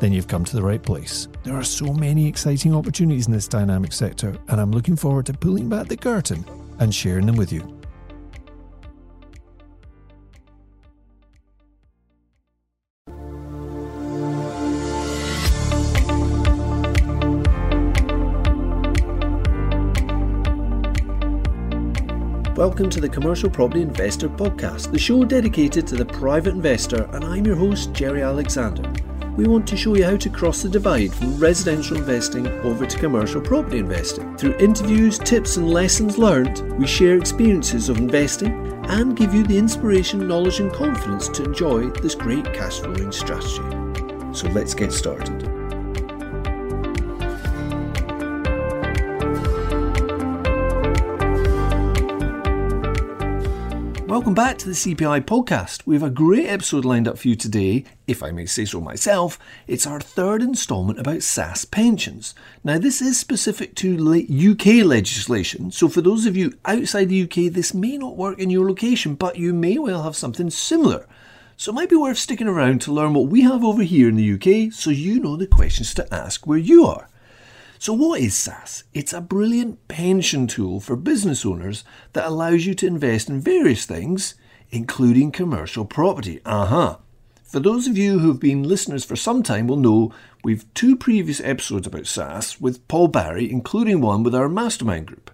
then you've come to the right place. There are so many exciting opportunities in this dynamic sector, and I'm looking forward to pulling back the curtain and sharing them with you. Welcome to the Commercial Property Investor Podcast, the show dedicated to the private investor, and I'm your host, Jerry Alexander we want to show you how to cross the divide from residential investing over to commercial property investing. Through interviews, tips, and lessons learned, we share experiences of investing and give you the inspiration, knowledge, and confidence to enjoy this great cash flowing strategy. So let's get started. Welcome back to the CPI podcast. We have a great episode lined up for you today, if I may say so myself. It's our third instalment about SSAS pensions. Now, this is specific to UK legislation, so for those of you outside the UK, this may not work in your location, but you may well have something similar. So it might be worth sticking around to learn what we have over here in the UK so you know the questions to ask where you are. So, what is SSAS? It's a brilliant pension tool for business owners that allows you to invest in various things, including commercial property. Uh huh. For those of you who have been listeners for some time will know we've two previous episodes about SSAS with Paul Barry, including one with our mastermind group.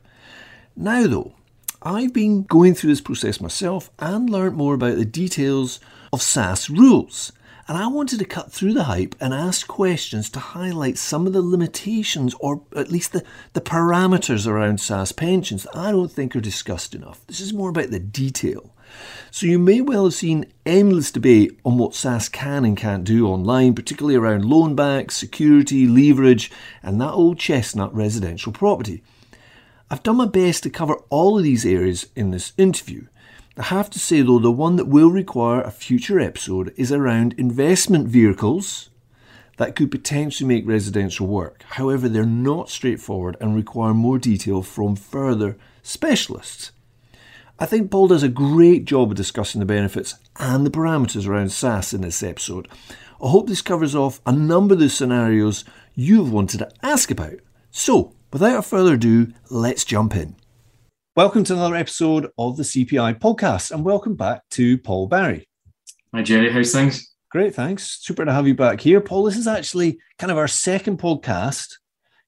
Now, though, I've been going through this process myself and learnt more about the details of SSAS rules and I wanted to cut through the hype and ask questions to highlight some of the limitations or at least the, the parameters around SSAS pensions that I don't think are discussed enough. This is more about the detail. So you may well have seen endless debate on what SSAS can and can't do online, particularly around loan backs, security, leverage, and that old chestnut residential property. I've done my best to cover all of these areas in this interview. I have to say though, the one that will require a future episode is around investment vehicles that could potentially make residential work. However, they're not straightforward and require more detail from further specialists. I think Paul does a great job of discussing the benefits and the parameters around SSAS in this episode. I hope this covers off a number of the scenarios you've wanted to ask about. So, without further ado, let's jump in. Welcome to another episode of the CPI podcast, and welcome back to Paul Barry. Hi, Jerry. How's things? Great, thanks. Super to have you back here, Paul. This is actually kind of our second podcast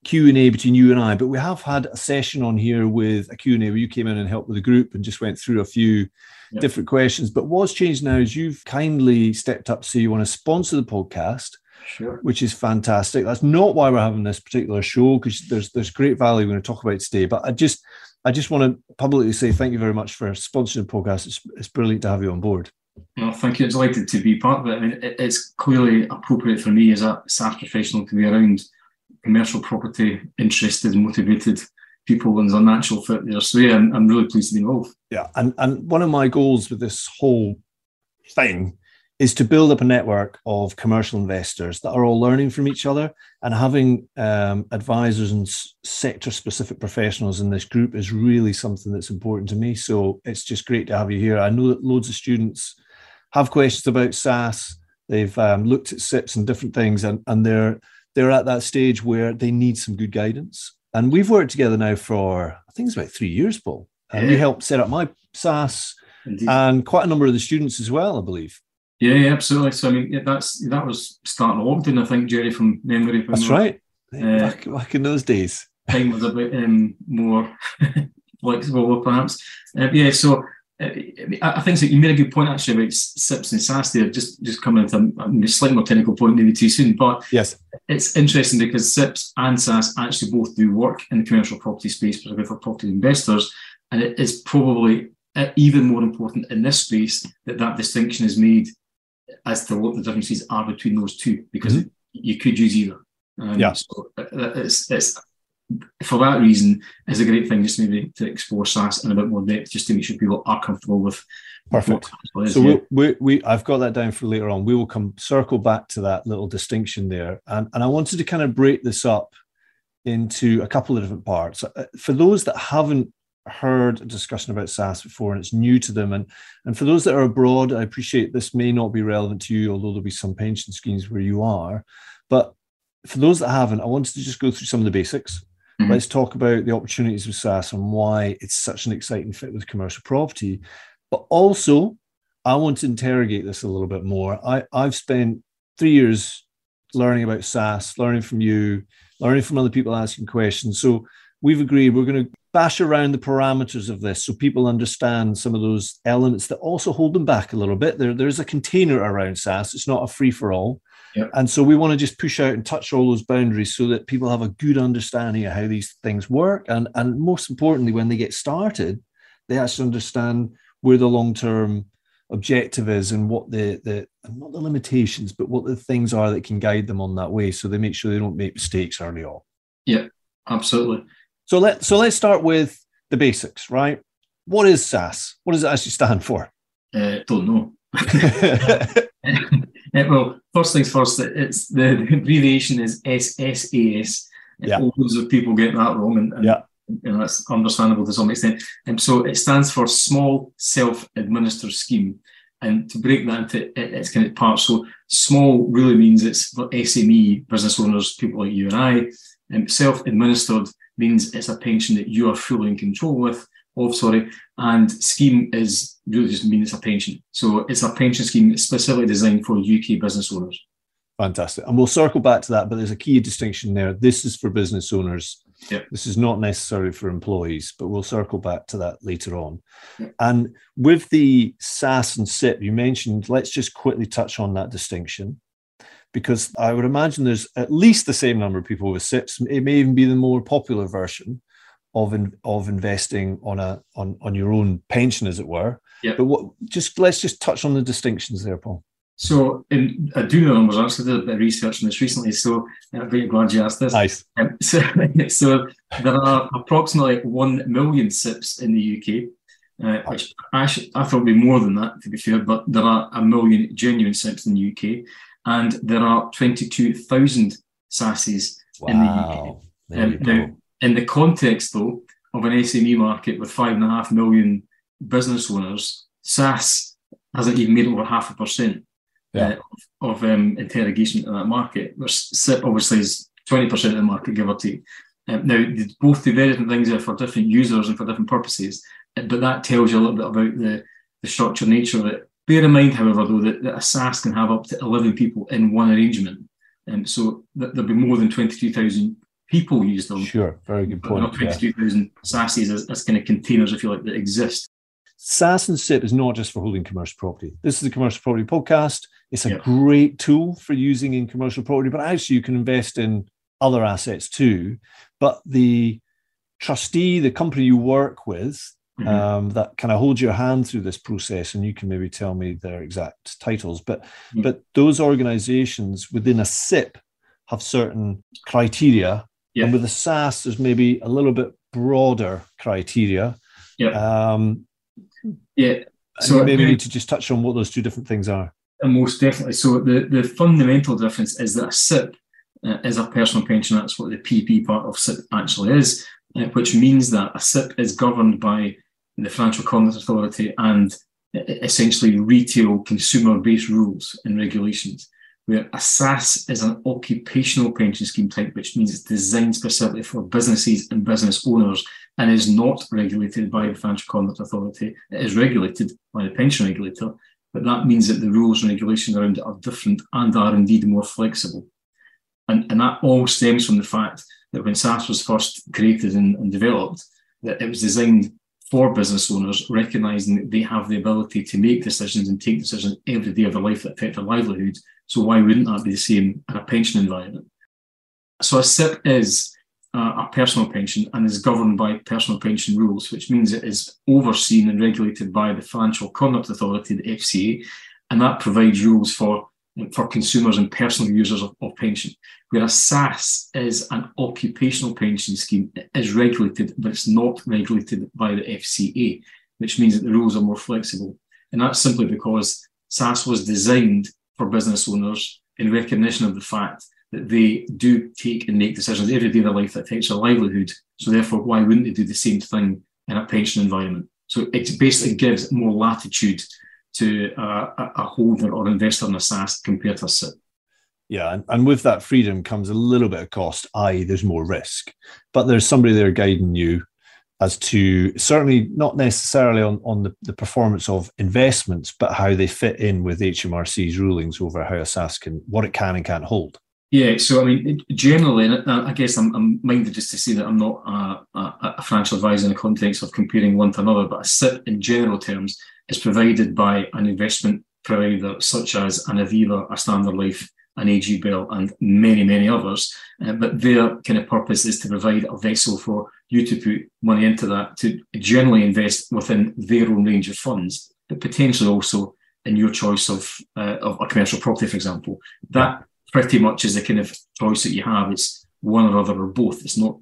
Q and A between you and I, but we have had a session on here with a Q and A where you came in and helped with the group and just went through a few yep. different questions. But what's changed now is you've kindly stepped up, so you want to sponsor the podcast. Sure. Which is fantastic. That's not why we're having this particular show because there's there's great value we're going to talk about today. But I just I just want to publicly say thank you very much for sponsoring the podcast. It's, it's brilliant to have you on board. Well, thank you. It's delighted to be part of it. I mean, it, it's clearly appropriate for me as a SSAS professional to be around commercial property interested, motivated people, and there's a natural fit there. So yeah, I'm, I'm really pleased to be involved. Yeah, and and one of my goals with this whole thing is to build up a network of commercial investors that are all learning from each other and having um, advisors and sector specific professionals in this group is really something that's important to me. So it's just great to have you here. I know that loads of students have questions about SSAS they've um, looked at sips and different things and, and they're they're at that stage where they need some good guidance. And we've worked together now for i think it's about three years paul. And yeah. we helped set up my SSAS Indeed. and quite a number of the students as well i believe yeah, yeah, absolutely. So I mean, yeah, that's that was starting lockdown, I think, Jerry, from memory. That's right. Uh, back, back, in those days, time was a bit um, more flexible, perhaps. Uh, yeah, so uh, I think so. You made a good point actually about SIPPs and SSAS there. Just just coming into a slightly more technical point, maybe too soon, but yes, it's interesting because SIPPs and SSAS actually both do work in the commercial property space, particularly for property investors, and it is probably uh, even more important in this space that that distinction is made as to what the differences are between those two because mm-hmm. you could use either. Um, yeah. So uh, uh, it's, it's for that reason, is a great thing just maybe to explore SSAS in a bit more depth, just to make sure people are comfortable with. Perfect. Is, so yeah. we, we, we, I've got that down for later on. We will come circle back to that little distinction there, and and I wanted to kind of break this up into a couple of different parts. Uh, for those that haven't heard a discussion about SSAS before and it's new to them, and, and for those that are abroad, I appreciate this may not be relevant to you, although there'll be some pension schemes where you are. But for those that haven't, I wanted to just go through some of the basics. Mm-hmm. Let's talk about the opportunities with SSAS and why it's such an exciting fit with commercial property. But also, I want to interrogate this a little bit more. I, I've spent three years learning about SSAS, learning from you, learning from other people asking questions. So we've agreed we're going to bash around the parameters of this so people understand some of those elements that also hold them back a little bit. There, there's a container around SSAS, it's not a free for all. Yep. And so we want to just push out and touch all those boundaries so that people have a good understanding of how these things work. And, and most importantly, when they get started, they actually understand where the long term objective is and what the the not the limitations but what the things are that can guide them on that way so they make sure they don't make mistakes early on yeah absolutely so let so let's start with the basics right what is sas what does it actually stand for uh, don't know well first things first it's the, the abbreviation is ssas yeah. loads of people get that wrong and, and yeah know, that's understandable to some extent. And so it stands for Small Self-Administered Scheme. And to break that into its kind of parts, so small really means it's for SME business owners, people like you and I. And um, self-administered means it's a pension that you are fully in control with of, sorry. And scheme is really just means it's a pension. So it's a pension scheme specifically designed for UK business owners. Fantastic. And we'll circle back to that, but there's a key distinction there. This is for business owners Yep. This is not necessary for employees, but we'll circle back to that later on. Yep. And with the SSAS and SIPP, you mentioned, let's just quickly touch on that distinction because I would imagine there's at least the same number of people with SIPPs. It may even be the more popular version of in, of investing on a on on your own pension, as it were. Yep. But what just let's just touch on the distinctions there, Paul. So in, I do know numbers. I actually did a bit of research on this recently, so I'm very glad you asked this. Nice. Um, so, so, there are approximately one million SIPPs in the UK, uh, which actually I thought would be more than that, to be fair. But there are a million genuine SIPPs in the UK, and there are twenty-two thousand SSASs wow. in the UK. Um, now, in the context though of an SME market with five and a half million business owners, SSAS hasn't even made over half a percent yeah. uh, of, um, interrogation in that market, which SIPP obviously is 20% of the market, give or take. Um, now, both do very different things for different users and for different purposes, uh, but that tells you a little bit about the, the structured nature of it. Bear in mind, however, though, that, that a SSAS can have up to 11 people in one arrangement. Um, so th- there'll be more than 22,000 people use them. Sure, very good point. Not 22,000 yeah. SSASes as, as kind of containers, if you like, that exist. SSAS and SIPP is not just for holding commercial property. This is a commercial property podcast. It's a yeah. great tool for using in commercial property, but actually you can invest in other assets too. But the trustee, the company you work with, mm-hmm. um, that kind of hold your hand through this process, and you can maybe tell me their exact titles. But mm-hmm. but those organizations within a SIPP have certain criteria, yeah. and with a SSAS, there's maybe a little bit broader criteria. Yeah. Um, yeah. So maybe we need to just touch on what those two different things are. And most definitely. So the, the fundamental difference is that a SIPP uh, is a personal pension. That's what the PP part of SIPP actually is, uh, which means that a SIPP is governed by the Financial Conduct Authority and essentially retail consumer-based rules and regulations. Where a SSAS is an occupational pension scheme type, which means it's designed specifically for businesses and business owners and is not regulated by the Financial Conduct Authority. It is regulated by the pension regulator, but that means that the rules and regulations around it are different and are indeed more flexible. And, and that all stems from the fact that when SSAS was first created and, and developed, that it was designed for business owners, recognizing that they have the ability to make decisions and take decisions every day of their life that affect their livelihood. So why wouldn't that be the same in a pension environment? So a SIPP is a personal pension and is governed by personal pension rules, which means it is overseen and regulated by the Financial Conduct Authority, the FCA, and that provides rules for for consumers and personal users of, of pension. Whereas SSAS is an occupational pension scheme, it is regulated, but it's not regulated by the FCA, which means that the rules are more flexible. And that's simply because SSAS was designed for business owners in recognition of the fact that they do take and make decisions every day of their life that affects their livelihood. So therefore, why wouldn't they do the same thing in a pension environment? So it basically gives more latitude to a, a holder or investor in a SSAS compared to a SIPP. Yeah, and, and with that freedom comes a little bit of cost, i.e., there's more risk. But there's somebody there guiding you as to certainly not necessarily on, on the, the performance of investments, but how they fit in with HMRC's rulings over how a SSAS can, what it can and can't hold. Yeah, so I mean, generally, and uh, I guess I'm, I'm minded just to say that I'm not a, a, financial advisor in the context of comparing one to another, but a SIPP in general terms is provided by an investment provider such as an Aviva, a Standard Life, an AJ Bell, and many, many others. Uh, but their kind of purpose is to provide a vessel for you to put money into that to generally invest within their own range of funds, but potentially also in your choice of uh, of a commercial property, for example. That pretty much is the kind of choice that you have. It's one or other or both. It's not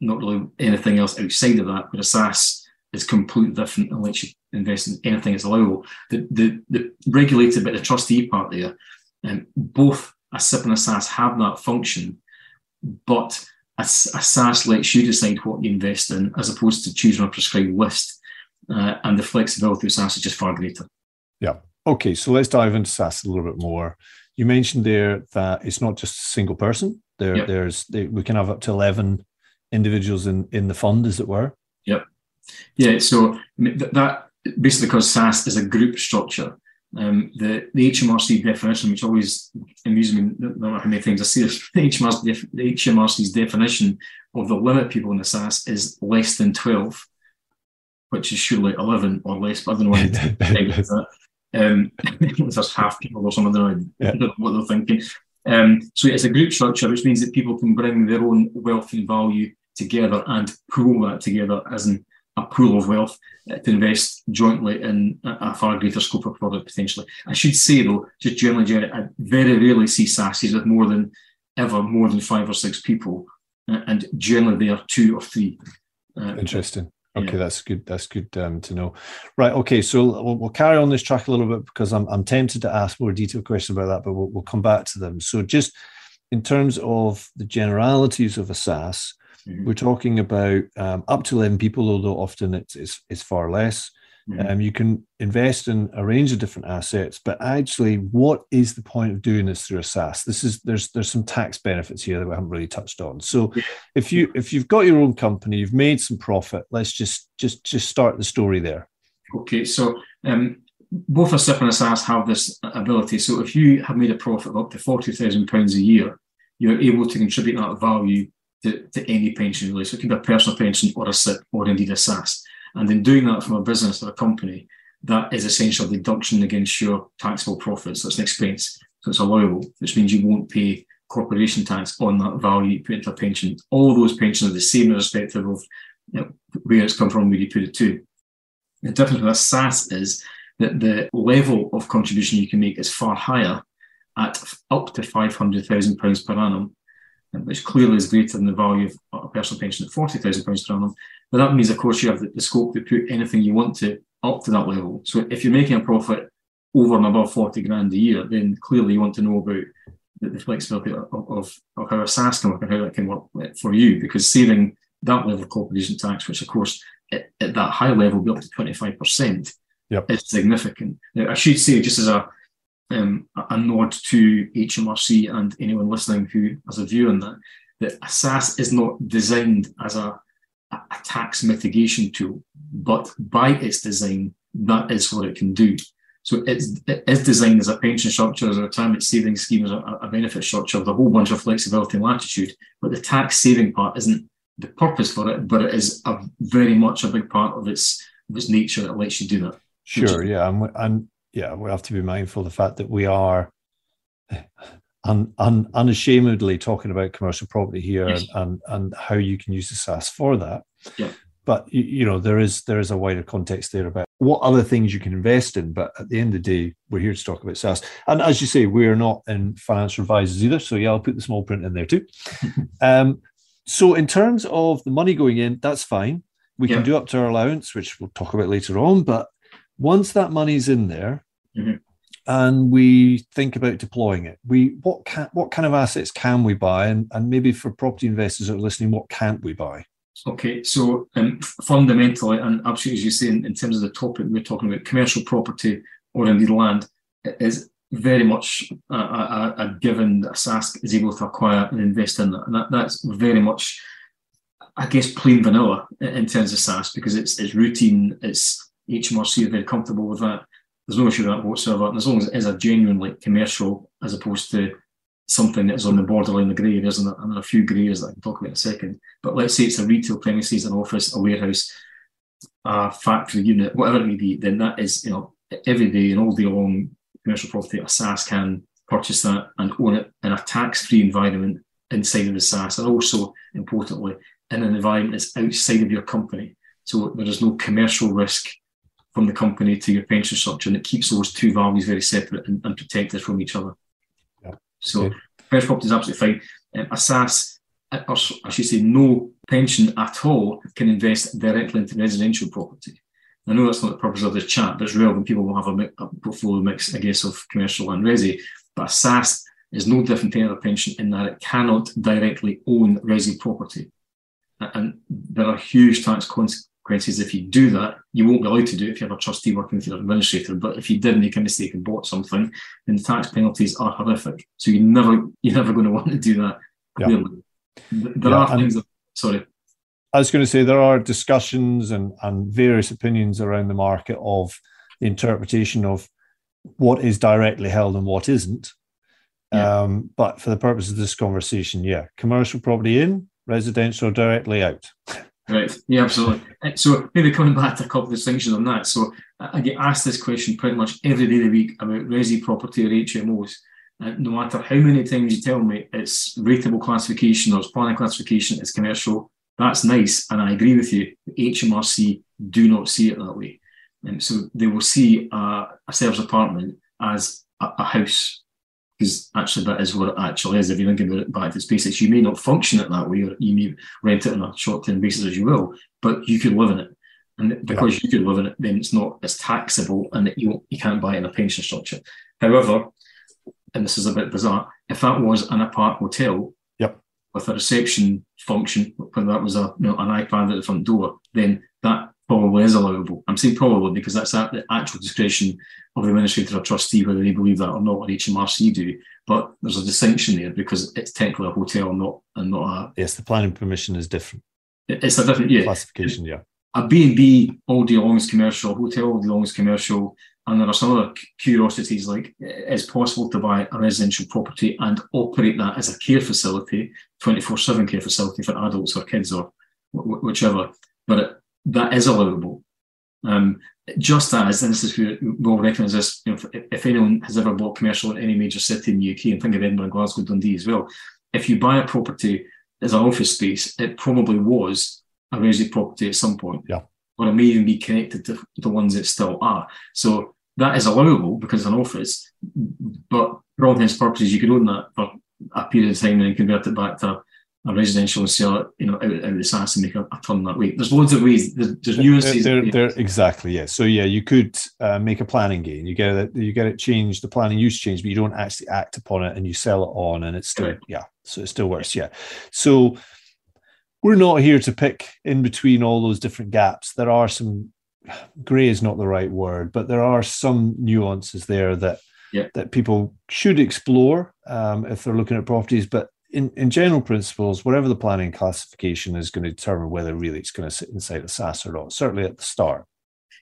not really anything else outside of that. But a SSAS is completely different and lets you invest in anything that's allowable. The the, the regulated but the trustee part there, and um, both a SIPP and a SSAS have that function, but a, a SSAS lets you decide what you invest in as opposed to choosing a prescribed list. Uh, and the flexibility of SSAS is just far greater. Yeah. Okay, so let's dive into SSAS a little bit more. You mentioned there that it's not just a single person. There, yep. there's they, we can have up to eleven individuals in in the fund, as it were. Yep. Yeah. So that basically because SSAS is a group structure. Um, the the HMRC definition, which always amuses me, I don't know how many times I see this. The, HMRC, the HMRC's definition of the limit people in the SSAS is less than twelve, which is surely eleven or less. But I don't know why that. Um, there's half people or something. I don't, yeah. Know what they're thinking. Um, so it's a group structure, which means that people can bring their own wealth and value together and pool that together as in a pool of wealth to invest jointly in a, far greater scope of product potentially. I should say though, just generally, generally I very rarely see SSASes with more than ever more than five or six people, uh, and generally they are two or three. Uh, Interesting. Okay, yeah. that's good. That's good um, to know. Right. Okay. So we'll, we'll, carry on this track a little bit because I'm, I'm tempted to ask more detailed questions about that, but we'll, we'll come back to them. So just in terms of the generalities of a SSAS, mm-hmm. we're talking about um, up to 11 people, although often it's, it's, it's far less. Mm-hmm. Um, you can invest in a range of different assets, but actually, what is the point of doing this through a SSAS? This is there's there's some tax benefits here that we haven't really touched on. So, yeah. if you if you've got your own company, you've made some profit. Let's just just just start the story there. Okay, so um, both a SIPP and a SSAS have this ability. So, if you have made a profit of up to forty thousand pounds a year, you're able to contribute that value to, to any pension really. So, it can be a personal pension or a SIPP or indeed a SSAS. And in doing that from a business or a company, that is essentially a deduction against your taxable profits. That's an expense. So it's allowable, which means you won't pay corporation tax on that value you put into a pension. All those pensions are the same irrespective of you know, where it's come from, where you put it to. The difference with a SSAS is that the level of contribution you can make is far higher at up to £500,000 per annum, which clearly is greater than the value of a personal pension at £40,000 per annum. But that means, of course, you have the, the, scope to put anything you want to up to that level. So if you're making a profit over and above 40 grand a year, then clearly you want to know about the, the flexibility of, of, of, how a SSAS can work and how that can work eh, for you, because saving that level of corporation tax, which of course at, at that high level be up to 25%, yep. is significant. Now, I should say, just as a um, a nod to HMRC and anyone listening who has a view on that, that a SSAS is not designed as a a tax mitigation tool, but by its design, that is what it can do. So it's, it is designed as a pension structure, as a retirement savings scheme, as a, a benefit structure with a whole bunch of flexibility and latitude. But the tax saving part isn't the purpose for it, but it is a very much a big part of its of its nature that lets you do that. Sure, yeah, and, and yeah, we have to be mindful of the fact that we are un, un, unashamedly talking about commercial property here yes. and, and, and how you can use the SSAS for that. Yeah. but you, know there is there is a wider context there about what other things you can invest in. But at the end of the day, we're here to talk about SSAS. And as you say, we're not in financial advisors either. So yeah, I'll put the small print in there too. um, so in terms of the money going in, that's fine. We yeah. can do up to our allowance, which we'll talk about later on. But once that money's in there, mm-hmm. and we think about deploying it, we what can what kind of assets can we buy, and and maybe for property investors that are listening, what can't we buy? Okay, so um, fundamentally, and absolutely as you say, in, in, terms of the topic we're talking about, commercial property or indeed land is very much a, a, a given that SSAS is able to acquire and invest in that. And that, that's very much, I guess, plain vanilla in terms of SSAS because it's it's routine, it's HMRC are very comfortable with that. There's no issue with that whatsoever. And as long as it is a genuinely commercial as opposed to something that's on the borderline of grey areas, and there are a few grey areas that I can talk about in a second. But let's say it's a retail premises, an office, a warehouse, a factory unit, whatever it may be, then that is, you know, every day and all day long, commercial property, a SSAS can purchase that and own it in a tax-free environment inside of the SSAS, and also importantly, in an environment that's outside of your company. So there is no commercial risk from the company to your pension structure, and it keeps those two values very separate and, and protected from each other. So okay. commercial property is absolutely fine. Um, a SSAS, uh, or I should say, no pension at all can invest directly into residential property. I know that's not the purpose of this chat, but it's relevant. People will have a, a portfolio mix, I guess, of commercial and resi. But a SSAS is no different to any other pension in that it cannot directly own resi property. And there are huge tax consequences if you do that. You won't be allowed to do it if you have a trustee working with your administrator. But if you did make a mistake and bought something, then the tax penalties are horrific. So you never you're never going to want to do that. Clearly, yeah. there yeah, are things. That, sorry. I was going to say there are discussions and, and various opinions around the market of the interpretation of what is directly held and what isn't. Yeah. Um, but for the purpose of this conversation, yeah, commercial property in, residential directly out. Right. Yeah, absolutely. Uh, so maybe coming back to a couple of distinctions on that. So I get asked this question pretty much every day of the week about resi property or HMOs. Uh, no matter how many times you tell me it's rateable classification or it's planning classification, it's commercial, that's nice. And I agree with you. HMRC do not see it that way. And so they will see a, a service apartment as a, a house because actually that is what it actually is. If you think about it back to SpaceX, you may not function it that way, or you may rent it on a short-term basis as you will, but you could live in it. And because yeah. you could live in it, then it's not as taxable and you, you can't buy it in a pension structure. However, and this is a bit bizarre, if that was an apart hotel yep. with a reception function, when that was a you know, an iPad at the front door, then that probably is allowable. I'm saying probably because that's at the actual discretion of the administrator or trustee whether they believe that or not, or HMRC do. But there's a distinction there because it's technically a hotel, not and not a. Yes, the planning permission is different. It's a different yeah classification. Yeah, a B and B all day long is commercial, hotel all day long is commercial, and there are some other curiosities like it's possible to buy a residential property and operate that as a care facility, twenty four seven care facility for adults or kids or whichever. But it, that is allowable. Um, just as, and this is where we'll recognise this, you know, if, if, anyone has ever bought commercial in any major city in the UK, and think of Edinburgh, Glasgow, Dundee as well, if you buy a property as an office space, it probably was a resi property at some point. Yeah. Or it may even be connected to the ones that still are. So that is allowable because it's an office, but for all intents and purposes, you could own that for a period of time and then convert it back to a residential it, you know, out, out of the SSAS and make a, a ton that way. There's loads of ways. There's, there's nuances. They're, they're, exactly, yeah. So yeah, you could uh, make a planning gain. You get it, you get it changed, the planning use changed, but you don't actually act upon it, and you sell it on, and it's still right. yeah. So it still works, yeah. So we're not here to pick in between all those different gaps. There are some grey is not the right word, but there are some nuances there that yeah. that people should explore um, if they're looking at properties, but in, in general principles, whatever the planning classification is going to determine whether really it's going to sit inside a SSAS or not, certainly at the start.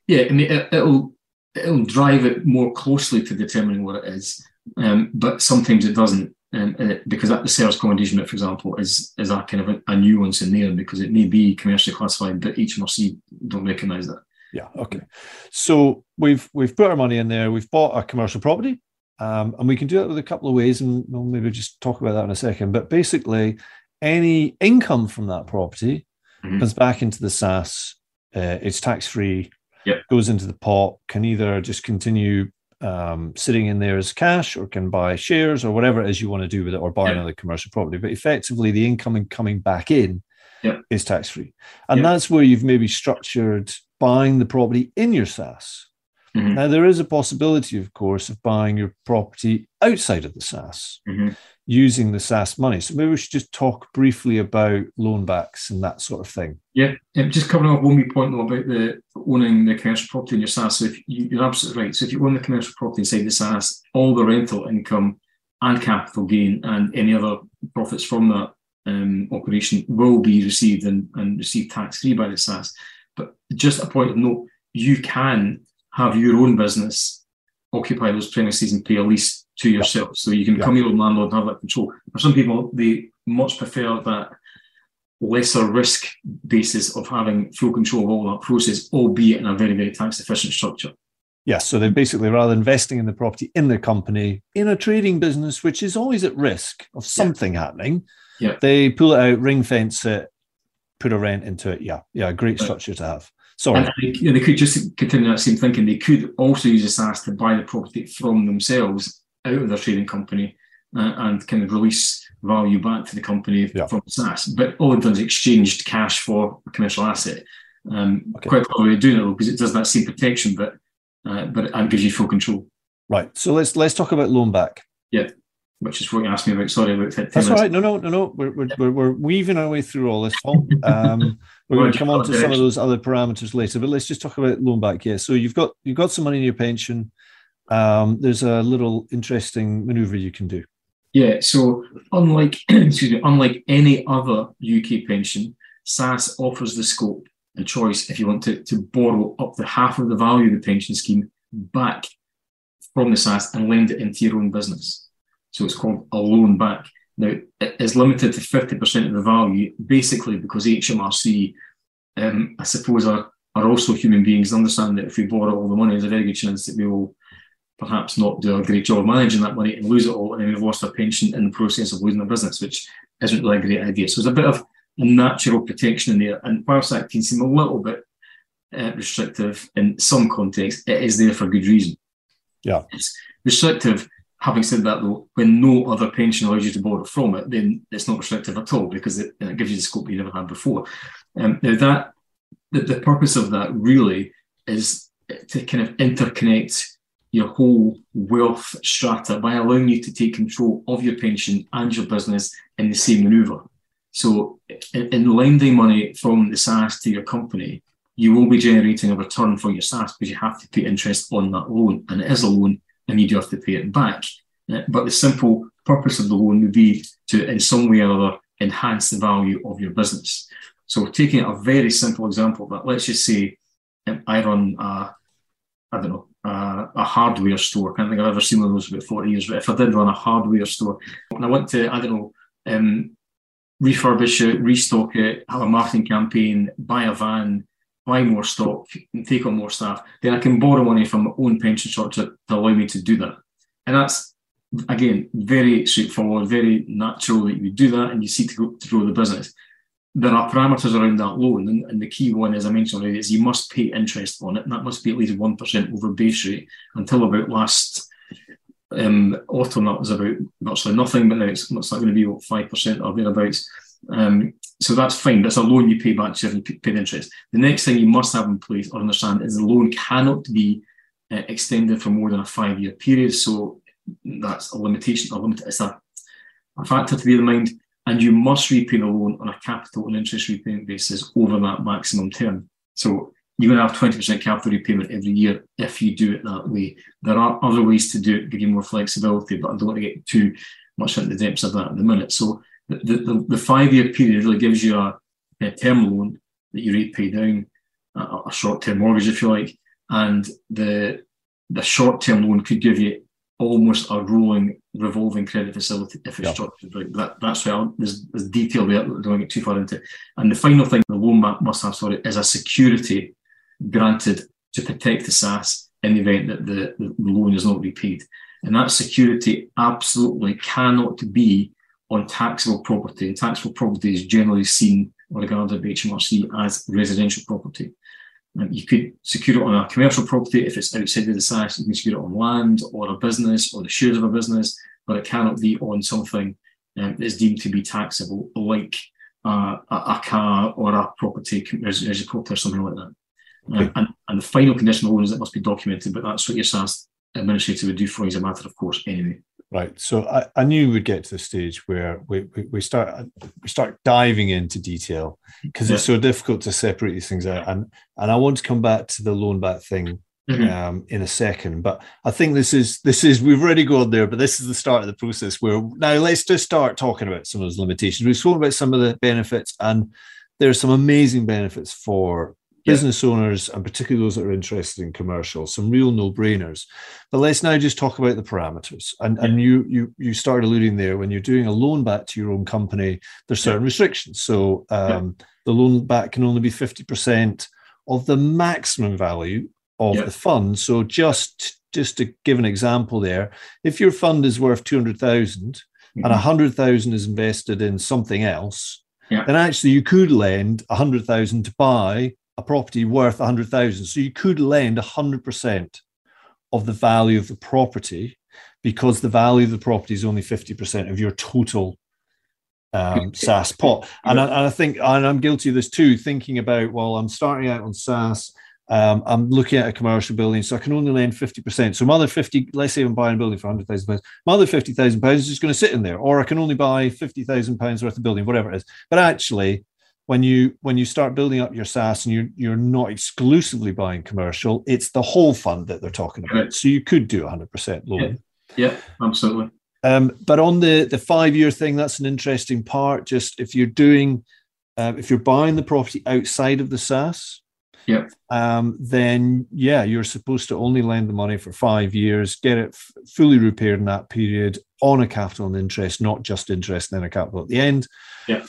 Yeah, I mean, it, will it'll drive it more closely to determining what it is, um, but sometimes it doesn't. Um, it, because that the sales accommodation for example, is is that kind of a, a nuance in there because it may be commercially classified, but HMRC don't recognise that. Yeah. Okay. So we've we've put our money in there. We've bought a commercial property. Um, and we can do that with a couple of ways, and we'll maybe just talk about that in a second. But basically, any income from that property mm-hmm. comes back into the SSAS uh, it's tax free, Yep. goes into the pot, can either just continue um, sitting in there as cash or can buy shares or whatever it is you want to do with it or buy Yep. another commercial property. But effectively, the income coming back in Yep. is tax free. And that's where you've maybe structured buying the property in your SSAS. Mhm. Now, there is a possibility, of course, of buying your property outside of the SSAS Mhm. using the SSAS money. So maybe we should just talk briefly about loan backs and that sort of thing. Yeah, um, just covering off one wee point though about the owning the commercial property in your SSAS. So if you, you're absolutely right. So if you own the commercial property inside the SSAS, all the rental income and capital gain and any other profits from that um, operation will be received and, and received tax free by the SSAS. But just a point of note, you can have your own business occupy those premises and pay a lease to yourself. So you can Yeah. become your own landlord and have that control. For some people, they much prefer that lesser risk basis of having full control of all that process, albeit in a very, very tax efficient structure. Yes. So they're basically, rather investing in the property in their company, in a trading business, which is always at risk of something happening, Yeah. they pull it out, ring fence it, put a rent into it. Yeah. Yeah. Great structure to have. Sorry. And they, you know, they could just continue that same thinking. They could also use the SSAS to buy the property from themselves out of their trading company uh, and kind of release value back to the company Yeah. from SSAS. But all they've done is exchanged cash for a commercial asset. Um, Okay. Quite a way of doing it because it does that same protection, but uh, but it gives you full control, right. So let's let's talk about loan back. Which is what you asked me about. Sorry about that. That's all right. No, no, no, no. We're, we're, we're, we're weaving our way through all this. Um, we're going to come on to some of those other parameters later, but let's just talk about loan back. Yeah. So you've got you've got some money in your pension. Um, there's a little interesting maneuver you can do. Yeah, so unlike excuse me, unlike any other UK pension, SSAS offers the scope and choice if you want to, to borrow up to half of the value of the pension scheme back from the SSAS and lend it into your own business. So it's called a loan back. Now it is limited to 50% of the value, basically because HMRC, um, I suppose, are, are also human beings and understand that if we borrow all the money, there's a very good chance that we will perhaps not do a great job managing that money and lose it all, and then we've lost our pension in the process of losing our business, which isn't really a great idea. So there's a bit of a natural protection in there, and whilst that can seem a little bit uh, restrictive in some contexts, it is there for good reason. Yeah. It's restrictive. Having said that, though, when no other pension allows you to borrow from it, then it's not restrictive at all because it, it gives you the scope you never had before. Um, now that the, the purpose of that really is to kind of interconnect your whole wealth strata by allowing you to take control of your pension and your business in the same maneuver. So, in, in lending money from the SSAS to your company, you will be generating a return for your SSAS because you have to pay interest on that loan, and it is a loan, and you do have to pay it back. Uh, But the simple purpose of the loan would be to, in some way or other, enhance the value of your business. So, taking a very simple example, but let's just say um, I run a, I don't know, uh, a hardware store. I can't think I've ever seen one of those about 40 years, but if I did run a hardware store and I went to, I don't know, um, refurbish it, restock it, have a marketing campaign, buy a van, buy more stock, and take on more staff, then I can borrow money from my own pension structure to allow me to do that. And that's, again, very straightforward, very natural that you do that and you seek to, go, to grow the business. There are parameters around that loan, and, and the key one, as I mentioned already, is you must pay interest on it, and that must be at least 1% over base rate until about last um, autumn, that was about virtually nothing, but now it's, it's not going to be what, 5% or thereabouts. Um, so that's fine. That's a loan you pay back to you and paid interest. The next thing you must have in place or understand is the loan cannot be uh, extended for more than a five year period. So that's a limitation, a limit, it's a, a factor to bear in mind. And you must repay the loan on a capital and interest repayment basis over that maximum term. So you're going to have 20% capital repayment every year if you do it that way. There are other ways to do it, give you more flexibility, but I don't want to get too much into the depths of that at the minute. So the, the, the five year period really gives you a, a term loan that you rate pay down, a, a short term mortgage, if you like, and the the short term loan could give you almost a rolling revolving credit facility if it's structured right. That, that's why there's, there's detail there. Don't get too far into. And the final thing the loan must have, sorry, is a security granted to protect the SSAS in the event that the, the loan is not repaid. And that security absolutely cannot be on taxable property. And taxable property is generally seen or regarded by HMRC as residential property. Um, you could secure it on a commercial property if it's outside of the SSAS. You can secure it on land or a business or the shares of a business, but it cannot be on something um, that is deemed to be taxable, like uh, a, a, car or a property a property or something like that. Okay. Um, and, and the final condition of loan is it must be documented, but that's what your SSAS administrator would do for you as a matter of course anyway. Right. So I, I knew we'd get to the stage where we, we, we start we start diving into detail because yeah. it's so difficult to separate these things out. And and I want to come back to the loan back thing mm-hmm. um, in a second. But I think this is this is we've already gone there, but this is the start of the process where now let's just start talking about some of those limitations. We've spoken about some of the benefits, and there are some amazing benefits for business yeah. owners and particularly those that are interested in commercial some real no-brainers but let's now just talk about the parameters and yeah. and you you you started alluding there when you're doing a loan back to your own company there's certain yeah. restrictions so um, the loan back can only be 50% of the maximum value of the fund so just just to give an example there if your fund is worth 200,000 mm-hmm. and 100,000 is invested in something else yeah. then actually you could lend 100,000 to buy a property worth 100,000. So you could lend 100% of the value of the property because the value of the property is only 50% of your total um, SSAS pot. And I, and I, think, and I'm guilty of this too, thinking about, well, I'm starting out on SSAS. Um, I'm looking at a commercial building, so I can only lend 50%. So my other 50, let's say I'm buying a building for 100,000 pounds, my other 50,000 pounds is just going to sit in there, or I can only buy 50,000 pounds worth of building, whatever it is. But actually, when you when you start building up your SSAS and you're you're not exclusively buying commercial, it's the whole fund that they're talking about. Right. So you could do 100% loan. Yeah, yeah absolutely. Um, but on the the five year thing, that's an interesting part. Just if you're doing, uh, if you're buying the property outside of the SSAS, yeah, um, then yeah, you're supposed to only lend the money for five years, get it f- fully repaired in that period on a capital and interest, not just interest and then a capital at the end. Yeah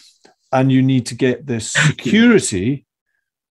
and you need to get this security,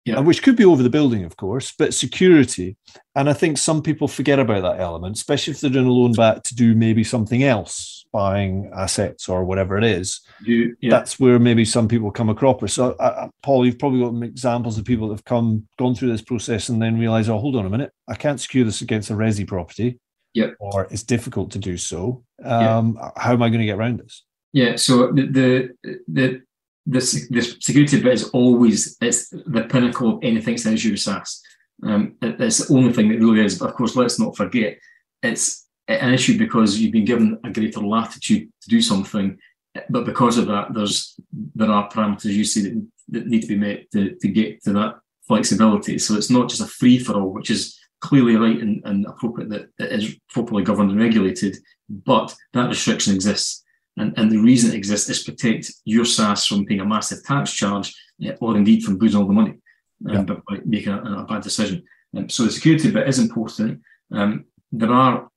yeah. which could be over the building, of course, but security. And I think some people forget about that element, especially if they're doing a loan back to do maybe something else, buying assets or whatever it is. You, yeah. That's where maybe some people come across. So, uh, Paul, you've probably got examples of people that have come gone through this process and then realize, oh, hold on a minute, I can't secure this against a resi property. Yeah. Or it's difficult to do so. Um, yeah. How am I going to get around this? Yeah. So the the, the this this security bit is always it's the pinnacle of anything that's Azure SSAS. Um, it, it's the only thing that really is. But of course, let's not forget it's an issue because you've been given a greater latitude to do something, but because of that, there's there are parameters you see that, that need to be met to, to get to that flexibility. So it's not just a free for all, which is clearly right and, and appropriate that it is properly governed and regulated, but that restriction exists. And, and the reason it exists is protect your SSAS from paying a massive tax charge or indeed from losing all the money um, but by making a, a bad decision. Um, so the security bit is important. Um, there are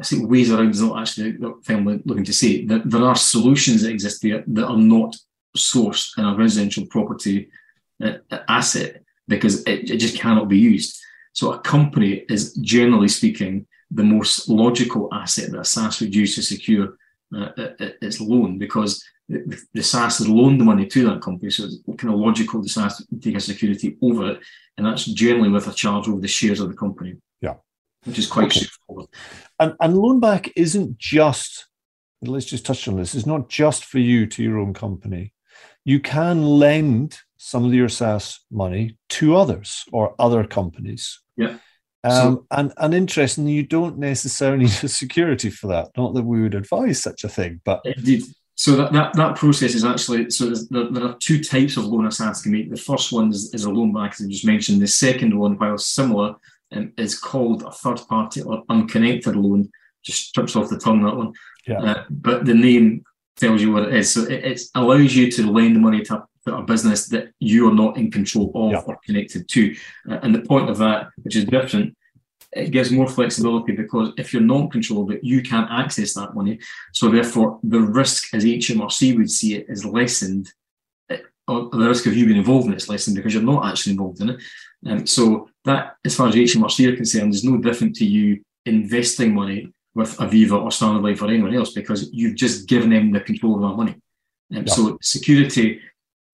I ways around not actually I'm looking to say that there are solutions that exist there that are not sourced in a residential property uh, asset because it, it just cannot be used. So a company is generally speaking the most logical asset that a SSAS would use to secure uh, its loan because the, the SSAS has loaned the money to that company. So it's kind of logical the SSAS to take a security over it. And that's generally with a charge over the shares of the company. Yeah. Which is quite okay. straightforward. And, and loan back isn't just, let's just touch on this, it's not just for you to your own company. You can lend some of your SSAS money to others or other companies. Yeah. Um, so, and and interestingly, you don't necessarily need a security for that. Not that we would advise such a thing, but indeed. So that, that, that process is actually so there, there are two types of loan a SSAS can make. The first one is, is a loan back, as I just mentioned. The second one, while similar, um, is called a third party or unconnected loan. Just trips off the tongue that one. Yeah. Uh, but the name tells you what it is. So it, it allows you to lend money to a business that you are not in control of yeah. or connected to. Uh, and the point of that, which is different, it gives more flexibility because if you're not in control of it, you can't access that money. So therefore, the risk, as HMRC would see it, is lessened. Uh, or the risk of you being involved in it is lessened because you're not actually involved in it. Um, so that, as far as HMRC are concerned, is no different to you investing money with Aviva or Standard Life or anyone else because you've just given them the control of that money. Um, yeah. So security,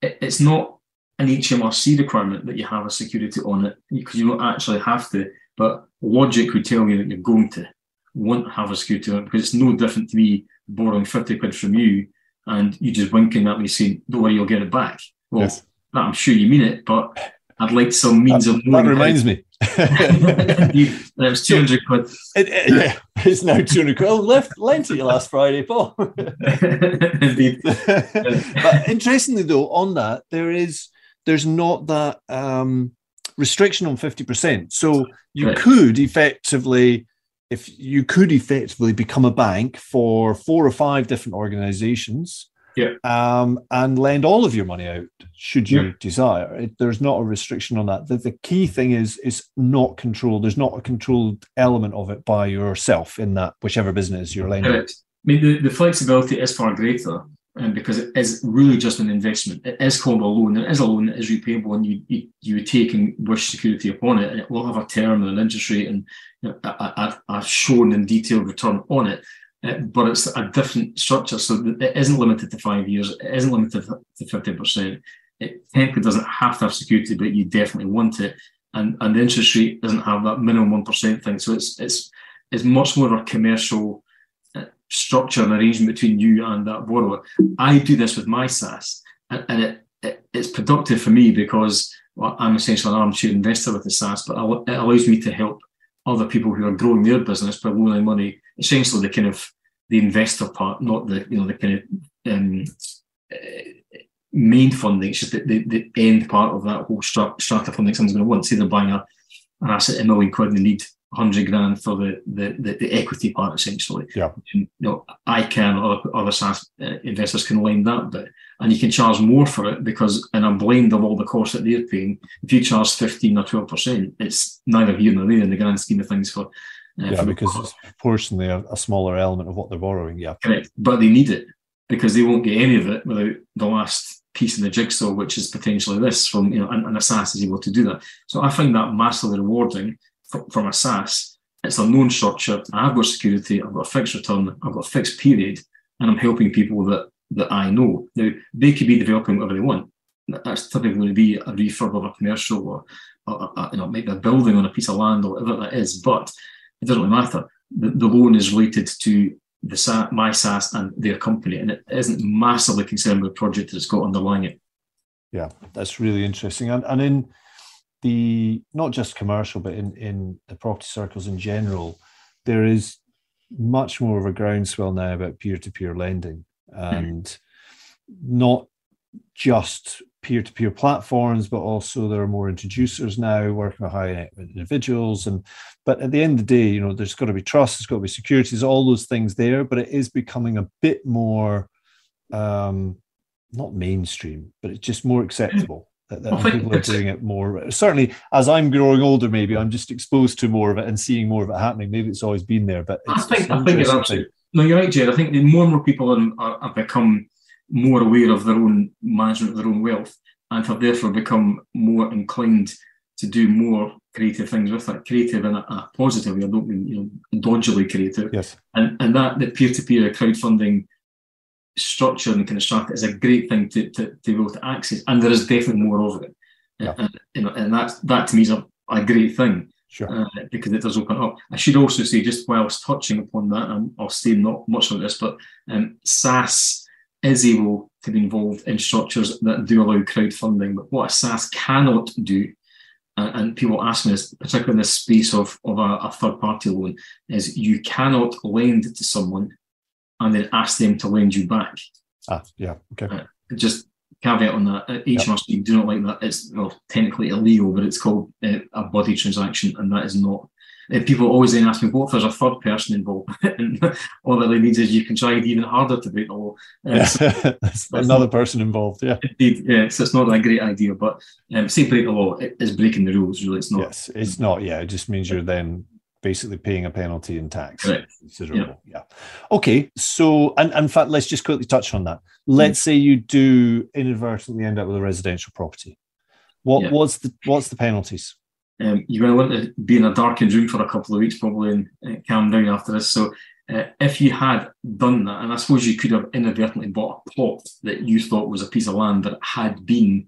it, it's not an HMRC requirement that you have a security on it because you don't actually have to, but logic would tell you that you're going to want have a security on it because it's no different to me borrowing 50 quid from you and you just winking at me saying, don't worry, you'll get it back. Well, yes. I'm sure you mean it, but I'd like some means that, of That reminds me. it was 200 quid. It, it, yeah, it's now 200 quid. Oh, left, lent it you last Friday, Paul. Indeed. but interestingly, though, on that, there is, there's not that um, restriction on 50%. So you right. could effectively if you could effectively become a bank for four or five different organizations yeah. um, and lend all of your money out should you yeah. desire it, there's not a restriction on that the, the key thing is is not controlled there's not a controlled element of it by yourself in that whichever business you're lending Correct. I mean, the, the flexibility is far greater um, because it is really just an investment. It is called a loan. It is a loan that is repayable, and you you, you take and wish security upon it, and it will have a term and an interest rate and you know, a, a, a, shown and detailed return on it. Uh, but it's a different structure, so it isn't limited to five years. It isn't limited to fifty percent. It technically doesn't have to have security, but you definitely want it. And and the interest rate doesn't have that minimum one percent thing. So it's it's it's much more of a commercial structure and arrangement between you and that borrower. I do this with my SSAS, and, and it, it, it's productive for me because well, I'm essentially an armchair investor with the SSAS, but it allows me to help other people who are growing their business by loaning money. Essentially, the kind of the investor part, not the you know the kind of um, uh, main funding. It's just the, the, the, end part of that whole strata funding. Someone's going to want. Say they're buying a, an asset a million quid and they need hundred grand for the, the, the the equity part essentially. Yeah. And, you know, I can or other SSAS uh, investors can lend that bit, and you can charge more for it because and I'm blend of all the costs that they're paying, if you charge fifteen or twelve percent, it's neither here nor there in the grand scheme of things for. Uh, yeah, because it's proportionally a, a smaller element of what they're borrowing. Yeah, correct. But they need it because they won't get any of it without the last piece in the jigsaw, which is potentially this from you know, and, and a SSAS is able to do that. So I find that massively rewarding from a SSAS, it's a known structure. I've got security, I've got a fixed return, I've got a fixed period, and I'm helping people that that I know. Now they could be developing whatever they want. That's typically going to be a refurb of a commercial or, or, or you know maybe a building on a piece of land or whatever that is. But it doesn't really matter. The, the loan is related to the SSAS, my SSAS and their company, and it isn't massively concerned with the project that it's got underlying it. Yeah, that's really interesting. And, and in the not just commercial, but in in the property circles in general, there is much more of a groundswell now about peer-to-peer lending and mm-hmm. not just peer-to-peer platforms but also there are more introducers now working with high individuals and but at the end of the day you know there's got to be trust there's got to be security there's all those things there but it is becoming a bit more um not mainstream but it's just more acceptable that, that people are doing it more. Certainly, as I'm growing older, maybe I'm just exposed to more of it and seeing more of it happening. Maybe it's always been there, but I think I think it's absolutely. No, you're right, Jed. I think more and more people are, have become more aware of their own management of their own wealth and have therefore become more inclined to do more creative things with it. Creative in a, a positive way. I don't mean you know dodgily creative. Yes. And and that the peer to peer crowdfunding structure and kind of structure is a great thing to, to, to be able to access, and there is definitely more of it. Yeah. And, you know, and that's that to me is a, a great thing. Sure. Uh, because it does open up. I should also say, just whilst touching upon that, and I'll say not much on this, but um, SSAS is able to be involved in structures that do allow crowdfunding. But what a SSAS cannot do, uh, and people ask me this, particularly in this space of, of a, a third party loan, is you cannot lend to someone and then ask them to lend you back. Ah, yeah, okay. Uh, just caveat on that. Uh, HMRC yep. do not like that. It's well technically illegal, but it's called uh, a body transaction, and that is not. Uh, people always then ask me, what if there's a third person involved? and all that means is you can try it even harder to break the law. Uh, so another not, person involved, yeah. Indeed, yeah. So it's not a great idea, but um, say break the law, it is breaking the rules, really. It's not. Yes, it's not, yeah. It just means you're then basically paying a penalty in tax. Considerable. Yeah. yeah. Okay. So, and, and, in fact, let's just quickly touch on that. Let's mm. say you do inadvertently end up with a residential property. What yeah. what's the what's the penalties? Um, you're going to want to be in a darkened room for a couple of weeks, probably, and uh, calm down after this. So, uh, if you had done that, and I suppose you could have inadvertently bought a plot that you thought was a piece of land that had been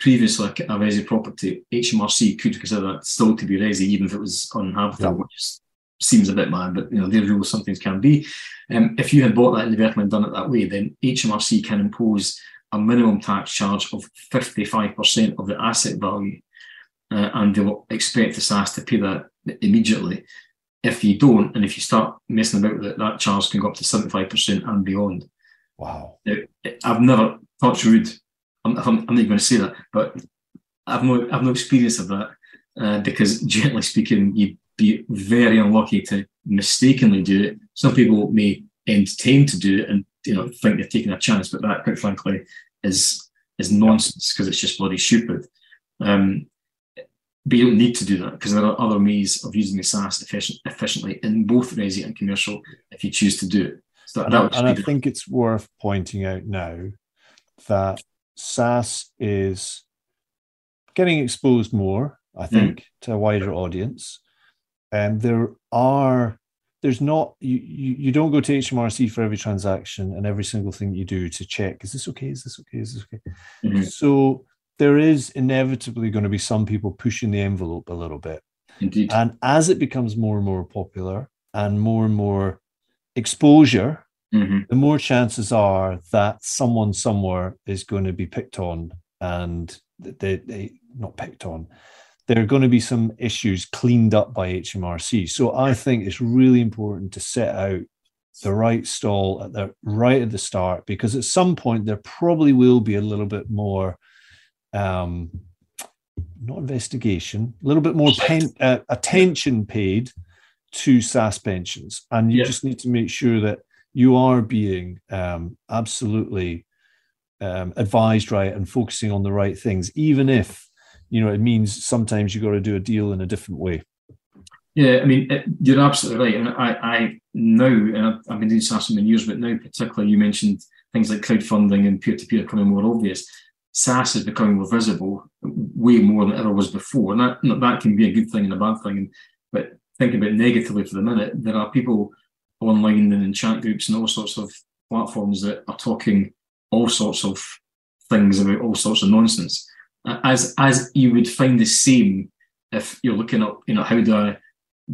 previously a resi property, HMRC could consider that still to be resi, even if it was uninhabitable, yeah. which seems a bit mad, but you know, their rules some things can be. Um, if you had bought that in the and done it that way, then HMRC can impose a minimum tax charge of 55% of the asset value, uh, and they will expect the SSAS to pay that immediately. If you don't, and if you start messing about with it, that charge can go up to 75% and beyond. Wow. Now, I've never, touched wood, I'm, I'm, I'm, not even going to say that, but I've no, I've no experience of that uh, because, generally speaking, you'd be very unlucky to mistakenly do it. Some people may entertain to do it and you know think they're taking a chance, but that, quite frankly, is is nonsense because it's just bloody stupid. Um, but you don't need to do that because there are other ways of using the SSAS efficient, efficiently in both resi and commercial if you choose to do it. So that, and, that and I think it's worth pointing out now that SSAS is getting exposed more, I think, mm. to a wider audience. And um, there are there's not you, you you don't go to HMRC for every transaction and every single thing you do to check is this okay is this okay is this okay mm-hmm. so there is inevitably going to be some people pushing the envelope a little bit Indeed. and as it becomes more and more popular and more and more exposure mm-hmm. the more chances are that someone somewhere is going to be picked on and they, they not picked on there are going to be some issues cleaned up by HMRC. So I think it's really important to set out the right stall at the right at the start because at some point there probably will be a little bit more um not investigation a little bit more pen, uh, attention paid to SSAS pensions and you yeah. just need to make sure that you are being um, absolutely um, advised right and focusing on the right things even if you know, it means sometimes you've got to do a deal in a different way. Yeah, I mean, it, you're absolutely right. And I, I now, and I've, been doing SSAS for many years, but now particularly you mentioned things like crowdfunding and peer-to-peer becoming more obvious. SSAS is becoming more visible, way more than ever was before. And that, that can be a good thing and a bad thing. But thinking about negatively for the minute, there are people online and in chat groups and all sorts of platforms that are talking all sorts of things about all sorts of nonsense as as you would find the same if you're looking up, you know, how do I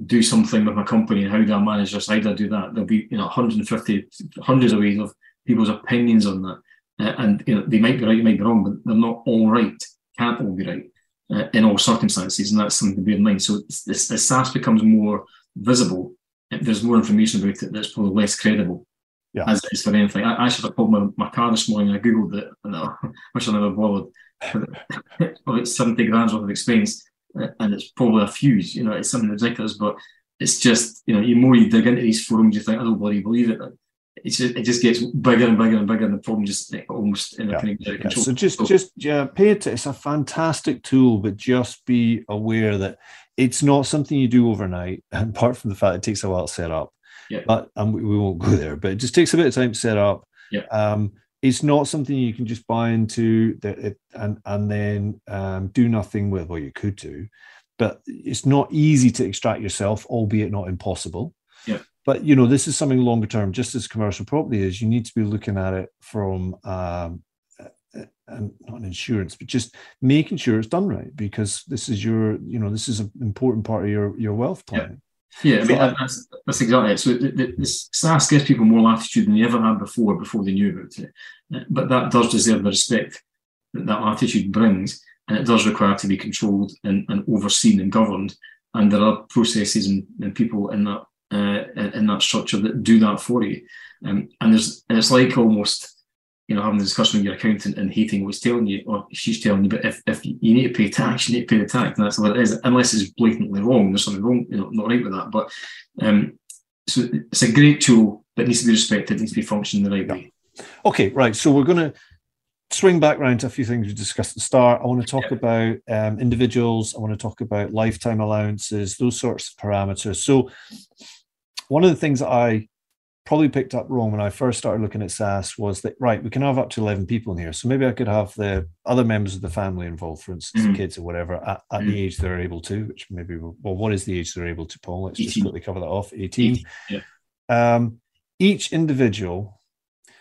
do something with my company and how do I manage this, how do I do that? There'll be, you know, 150, hundreds of ways of people's opinions on that. Uh, and, you know, they might be right, they might be wrong, but they're not all right, can't all be right uh, in all circumstances. And that's something to bear in mind. So as, as SSAS becomes more visible, there's more information about it that's probably less credible. Yeah. As it is for anything. I, I should have pulled my, my car this morning. I googled it, and I wish I never bothered of its 70 grams worth of expense uh, and it's probably a fuse, you know, it's something ridiculous, but it's just, you know, the more you dig into these forums, you think, I don't bloody believe it. It's just, it just gets bigger and bigger and bigger, and the problem just almost in yeah. control. Yeah. So just, so, just yeah, pay it. It's a fantastic tool, but just be aware that it's not something you do overnight. And apart from the fact it takes a while to set up, yeah. but and we, we won't go there. But it just takes a bit of time to set up. Yeah. Um, it's not something you can just buy into that it, and and then um, do nothing with. Well, you could do, but it's not easy to extract yourself, albeit not impossible. Yeah. But you know, this is something longer term. Just as commercial property is, you need to be looking at it from um, and not an insurance, but just making sure it's done right because this is your, you know, this is an important part of your your wealth planning. Yeah, I mean that's, that's exactly it. So the, the, this SSAS gives people more latitude than they ever had before before they knew about it. Uh, but that does deserve the respect that that latitude brings, and it does require to be controlled and, and overseen and governed. And there are processes and, and people in that uh, in that structure that do that for you. Um, and there's and it's like almost you know, having a discussion with your accountant and hating what's telling you, or she's telling you, but if, if you need to pay tax, you need to pay the tax, and that's what it is, unless it's blatantly wrong. There's something wrong, you know, not right with that. But um, so it's a great tool that needs to be respected, needs to be functioning the right yeah. way. Okay, right. So we're going to swing back around to a few things we discussed at the start. I want to talk yeah. about um, individuals. I want to talk about lifetime allowances, those sorts of parameters. So one of the things I probably picked up wrong when I first started looking at SSAS was that right, we can have up to eleven people in here, so maybe I could have the other members of the family involved, for instance, mm. kids or whatever, at, at mm. the age they're able to. Which maybe well, what is the age they're able to, Paul? Let's 18. just quickly cover that off. Eighteen. Yeah. Um, each individual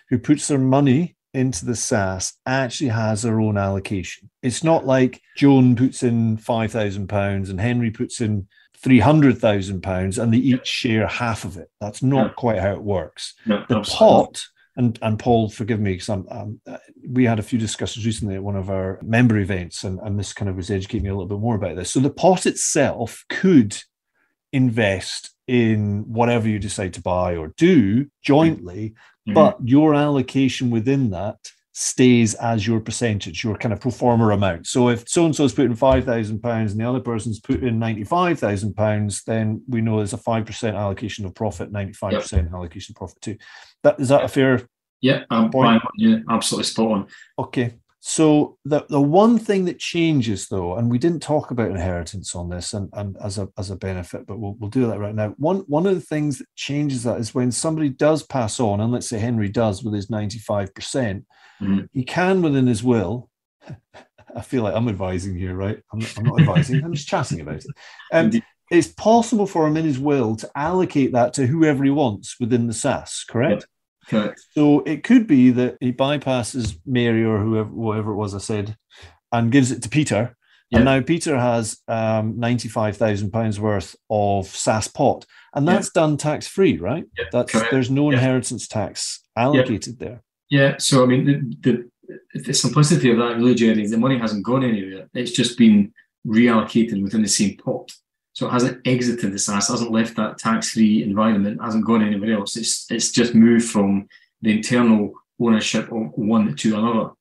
who puts their money into the SSAS actually has their own allocation. It's not like Joan puts in five thousand pounds and Henry puts in three hundred thousand pounds and they each share half of it. That's not No. quite how it works. No, The absolutely. pot, and and Paul, forgive me, because um, we had a few discussions recently at one of our member events, and, and this kind of was educating me a little bit more about this. So the pot itself could invest in whatever you decide to buy or do jointly, Mhm. but your allocation within that stays as your percentage, your kind of pro forma amount. So if so and so's put in five thousand pounds and the other person's put in ninety five thousand pounds, then we know there's a five percent allocation of profit, ninety five percent allocation of profit too. That is that a fair yeah, I'm Point. fine. Yeah, absolutely spot on. Okay. So the the one thing that changes though, and we didn't talk about inheritance on this and, and as a as a benefit, but we'll we'll do that right now. One one of the things that changes that is when somebody does pass on, and let's say Henry does with his 95%, Mhm. he can within his will. I feel like I'm advising here, right? I'm not, I'm not advising, I'm just chatting about it. Um, it's possible for him in his will to allocate that to whoever he wants within the SSAS, correct? Correct. So it could be that he bypasses Mary or whoever, whatever it was I said, and gives it to Peter. Yeah. And now Peter has um, ninety-five thousand pounds worth of SSAS pot, and that's done tax-free, right? That's correct. there's no inheritance tax allocated there. Yeah, so I mean, the, the the simplicity of that really, Jerry, is the money hasn't gone anywhere. It's just been reallocated within the same pot. So it hasn't exited the SSAS, hasn't left that tax-free environment, hasn't gone anywhere else. It's it's just moved from the internal ownership of one to another.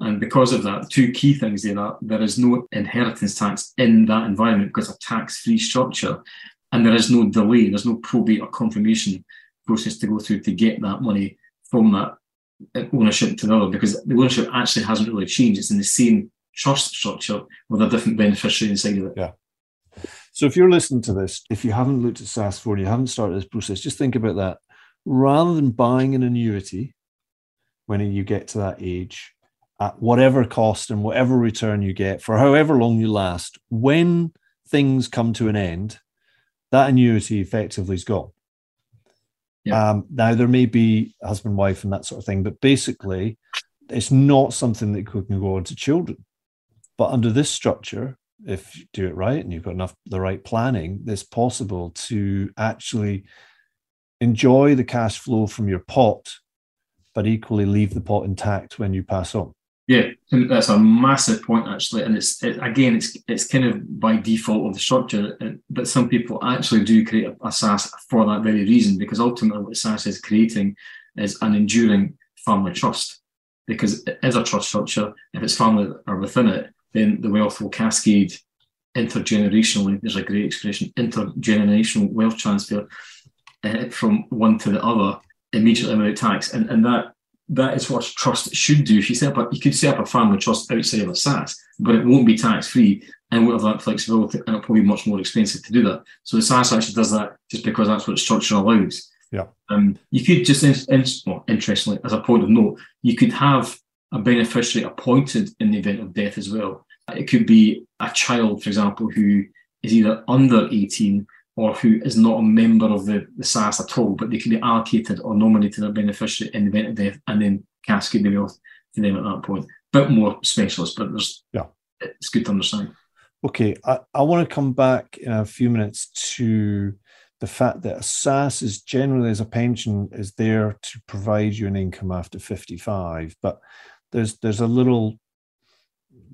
And because of that, two key things there are there is no inheritance tax in that environment because a tax-free structure. And there is no delay, there's no probate or confirmation process to go through to get that money from that ownership to another because the ownership actually hasn't really changed. It's in the same trust structure with a different beneficiary inside of it. Yeah. So if you're listening to this, if you haven't looked at SSAS for and you haven't started this process, just think about that. Rather than buying an annuity when you get to that age, at whatever cost and whatever return you get for however long you last, when things come to an end, that annuity effectively is gone. Yeah. Um, now there may be husband, wife, and that sort of thing, but basically, it's not something that can go on to children. But under this structure, if you do it right and you've got enough the right planning, it's possible to actually enjoy the cash flow from your pot, but equally leave the pot intact when you pass on. Yeah, and that's a massive point actually, and it's it, again, it's it's kind of by default of the structure, uh, but some people actually do create a, a SSAS for that very reason because ultimately what SSAS is creating is an enduring family trust. Because it is a trust structure, if it's family are within it, then the wealth will cascade intergenerationally. There's a great expression: intergenerational wealth transfer uh, from one to the other immediately without tax, and and that that is what trust should do. If you set up, a, you could set up a family trust outside of a SSAS, but it won't be tax free and won't have that flexibility, and it'll probably be much more expensive to do that. So the SSAS actually does that just because that's what structure allows. Yeah. Um, you could just, in, in, well, interestingly, as a point of note, you could have a beneficiary appointed in the event of death as well. It could be a child, for example, who is either under 18 or who is not a member of the, the SSAS at all, but they can be allocated or nominated a beneficiary in the event of death and then cascade the wealth to them at that point. Bit more specialist, but there's Yeah. it's good to understand. Okay, I, I want to come back in a few minutes to the fact that a SSAS is generally as a pension is there to provide you an income after 55, but there's there's a little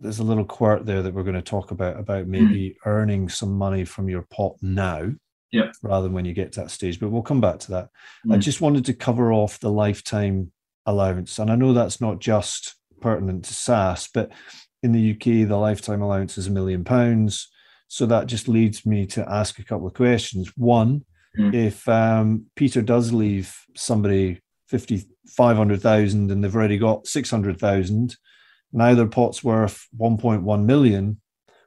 there's a little quirk there that we're going to talk about about maybe earning some money from your pot now Yeah. rather than when you get to that stage but we'll come back to that i Mm. just wanted to cover off the lifetime allowance and i know that's not just pertinent to SSAS but in the uk the lifetime allowance is a million pounds so that just leads me to ask a couple of questions one Mm. if um, peter does leave somebody 50 500000 and they've already got 600000 now their pot's worth 1.1 million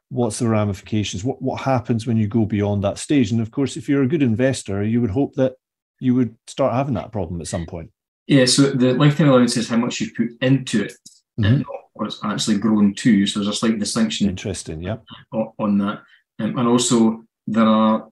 what's the ramifications what what happens when you go beyond that stage and of course if you're a good investor you would hope that you would start having that problem at some point Yeah, so the lifetime allowance is how much you put into it Mhm. and what it's actually grown to. So there's a slight distinction interesting yeah on that. Um, and also, there are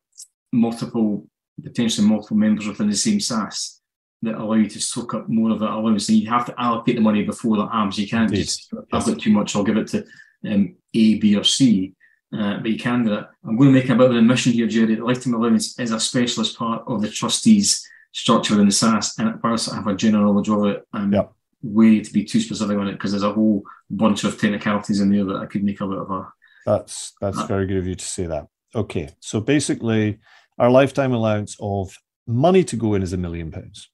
multiple, potentially multiple members within the same SSAS. That allow you to soak up more of that allowance. And you have to allocate the money before that happens. You can't Indeed. just, I've got too much, I'll give it to um, A, B, or C. Uh, but you can do that. I'm going to make a bit of an admission here, Jerry. The lifetime allowance is a specialist part of the trustees structure in the SSAS, and whilst I have a general knowledge of it, I'm Yep. way to be too specific on it because there's a whole bunch of technicalities in there that I could make a bit of a That's that's Uh, very good of you to say that. Okay, so basically, our lifetime allowance of money to go in is a million pounds.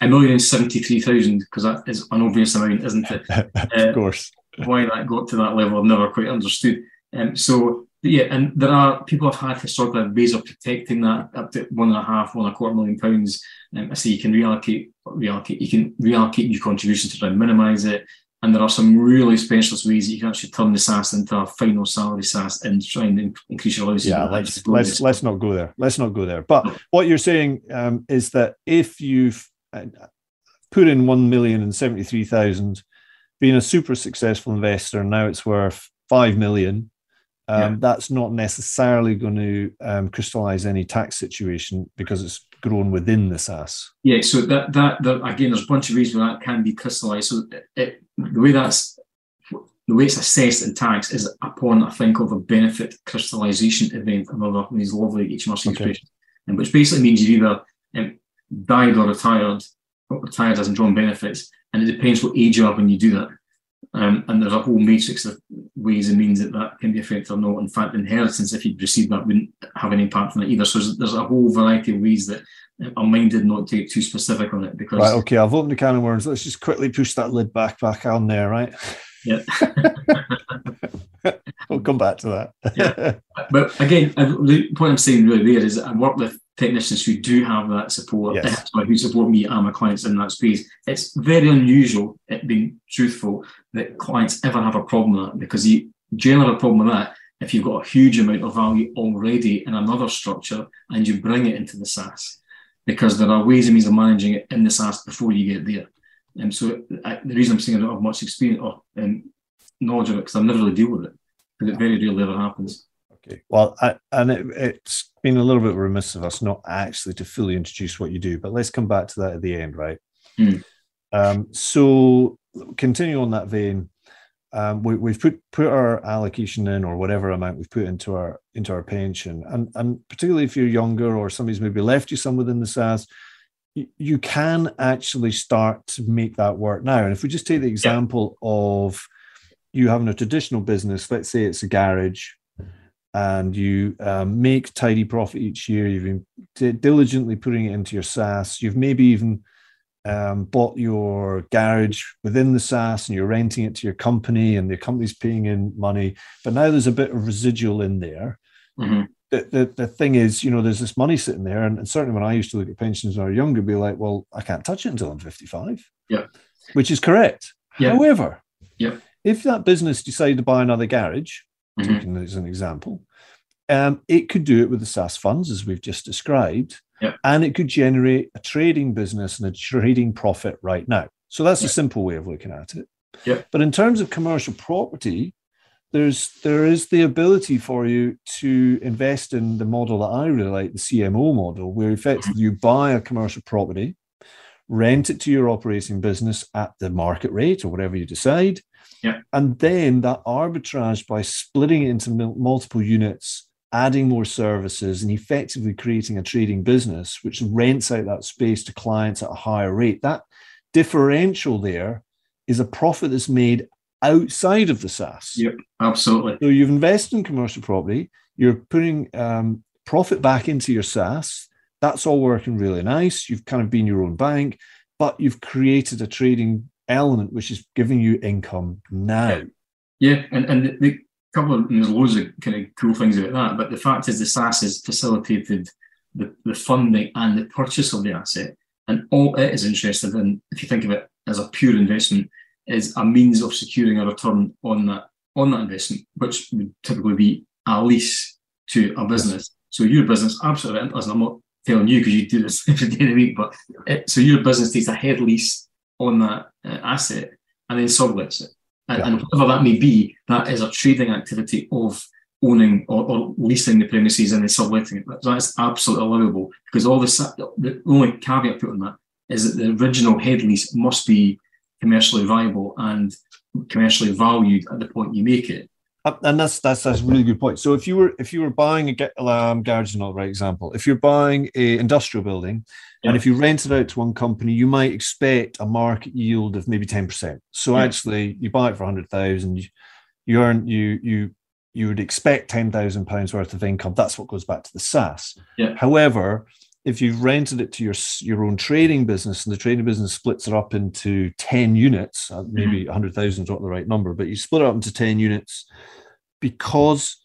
A million and seventy three thousand because that is an obvious amount, isn't it? of course. why that got to that level, I've never quite understood. Um, so yeah, and there are people have had historically ways of protecting that up to one and a half, one and a quarter million pounds. Um, I say you can reallocate, reallocate, you can reallocate new contributions to try and minimise it. And there are some really specialist ways that you can actually turn the SSAS into a final salary SSAS and try and increase your allowances. Yeah, let's let's let's not go there. Let's not go there. But what you're saying um, is that if you've uh, put in one million and seventy three thousand, being a super successful investor, now it's worth five million. Um, Yeah. That's not necessarily going to um, crystallize any tax situation because it's grown within the SSAS. Yeah, so that that, that again, there's a bunch of reasons why that can be crystallised. So it, it, the way that's the way it's assessed in tax is upon I think of a benefit crystallisation event, another these lovely HMRC Okay. expressions, and which basically means you've either um, died or retired, or retired as in drawn benefits, and it depends what age you are when you do that. Um, and there's a whole matrix of ways and means that that can be affected or not. In fact, inheritance, if you'd received that, wouldn't have any impact on it either. So there's, there's a whole variety of ways that uh, I'm minded not to get too specific on it because Right. Okay. I've opened the can of worms. Let's just quickly push that lid back back on there. Right. Yeah. we'll come back to that. yeah. But again, I- the point I'm saying really there is I work with technicians who do have that support, Yes. who support me and my clients in that space. It's very unusual, it being truthful, that clients ever have a problem with that because you generally have a problem with that if you've got a huge amount of value already in another structure and you bring it into the SSAS because there are ways and means of managing it in the SSAS before you get there. And so I, the reason I'm saying I don't have much experience or um, knowledge of it because I never really deal with it because it very rarely ever happens. Okay. Well, I, and it, it's been a little bit remiss of us not actually to fully introduce what you do, but let's come back to that at the end, right? Hmm. Um, so, continue on that vein. Um, we, we've put put our allocation in, or whatever amount we've put into our into our pension, and and particularly if you're younger or somebody's maybe left you some within the SSAS, you, you can actually start to make that work now. And if we just take the example of you having a traditional business, let's say it's a garage, and you um, make tidy profit each year. You've been di- diligently putting it into your SSAS. You've maybe even um, bought your garage within the SSAS and you're renting it to your company, and the company's paying in money. But now there's a bit of residual in there. Mhm. The, the, the thing is, you know, there's this money sitting there. And, and certainly when I used to look at pensions when I was younger, be like, well, I can't touch it until I'm 55. Yeah. Which is correct. Yeah. However, Yeah. if that business decided to buy another garage, Mhm. as an example, um, it could do it with the SSAS funds, as we've just described, Yeah. and it could generate a trading business and a trading profit right now. So that's Yeah. a simple way of looking at it. Yeah. But in terms of commercial property, there's there is the ability for you to invest in the model that I really like, the CMO model, where effectively you buy a commercial property, rent it to your operating business at the market rate or whatever you decide. Yeah. And then that arbitrage by splitting it into multiple units, adding more services, and effectively creating a trading business which rents out that space to clients at a higher rate. That differential there is a profit that's made outside of the SSAS. Yep. Absolutely. So you've invested in commercial property, you're putting um, profit back into your SSAS. That's all working really nice. You've kind of been your own bank, but you've created a trading element which is giving you income now. Yeah, and, and the, the couple of and there's loads of kind of cool things about that, but the fact is the SSAS has facilitated the, the funding and the purchase of the asset. And all it is interested in, if you think of it as a pure investment, is a means of securing a return on that on that investment, which would typically be a lease to a business. So your business, absolutely, listen, I'm not telling you because you do this every day of the week, but it, so your business takes a head lease on that uh, asset and then sublets it. And, Yeah. and whatever that may be, that is a trading activity of owning or, or leasing the premises and then subletting it. That- That's absolutely allowable because all the, the only caveat put on that is that the original head lease must be commercially viable and commercially valued at the point you make it. Uh, and that's that's that's a really good point. So if you were if you were buying a um, garage, not the right example. If you're buying a industrial building, yeah. and if you rent it out to one company, you might expect a market yield of maybe ten percent. So yeah. actually, you buy it for hundred thousand, you earn you you you would expect ten thousand pounds worth of income. That's what goes back to the SSAS. Yeah. However, if you've rented it to your your own trading business and the trading business splits it up into 10 units uh, maybe mm-hmm. 100000 is not the right number but you split it up into 10 units because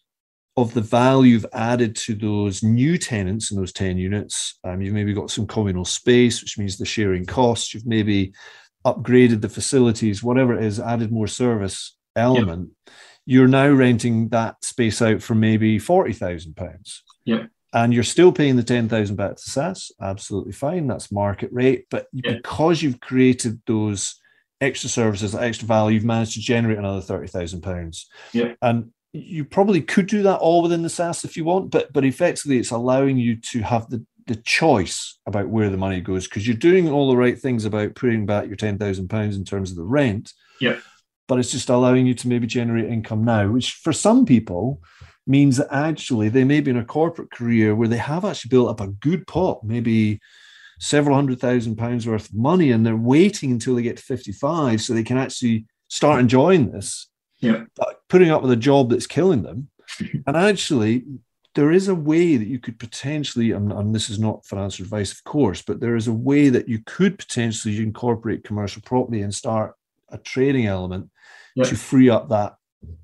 of the value you've added to those new tenants in those 10 units um, you've maybe got some communal space which means the sharing costs you've maybe upgraded the facilities whatever it is added more service element you're now renting that space out for maybe 40000 pounds. Yeah and you're still paying the 10,000 back to SSAS, absolutely fine. That's market rate. But yeah. because you've created those extra services, that extra value, you've managed to generate another 30,000 pounds. Yeah. And you probably could do that all within the SSAS if you want, but but effectively it's allowing you to have the the choice about where the money goes because you're doing all the right things about putting back your ten thousand pounds in terms of the rent. Yeah. But it's just allowing you to maybe generate income now, which for some people means that actually they may be in a corporate career where they have actually built up a good pot, maybe several hundred thousand pounds worth of money, and they're waiting until they get to 55 so they can actually start enjoying this. Yeah. Putting up with a job that's killing them. and actually, there is a way that you could potentially, and, and, this is not financial advice, of course, but there is a way that you could potentially incorporate commercial property and start a trading element yeah. to free up that,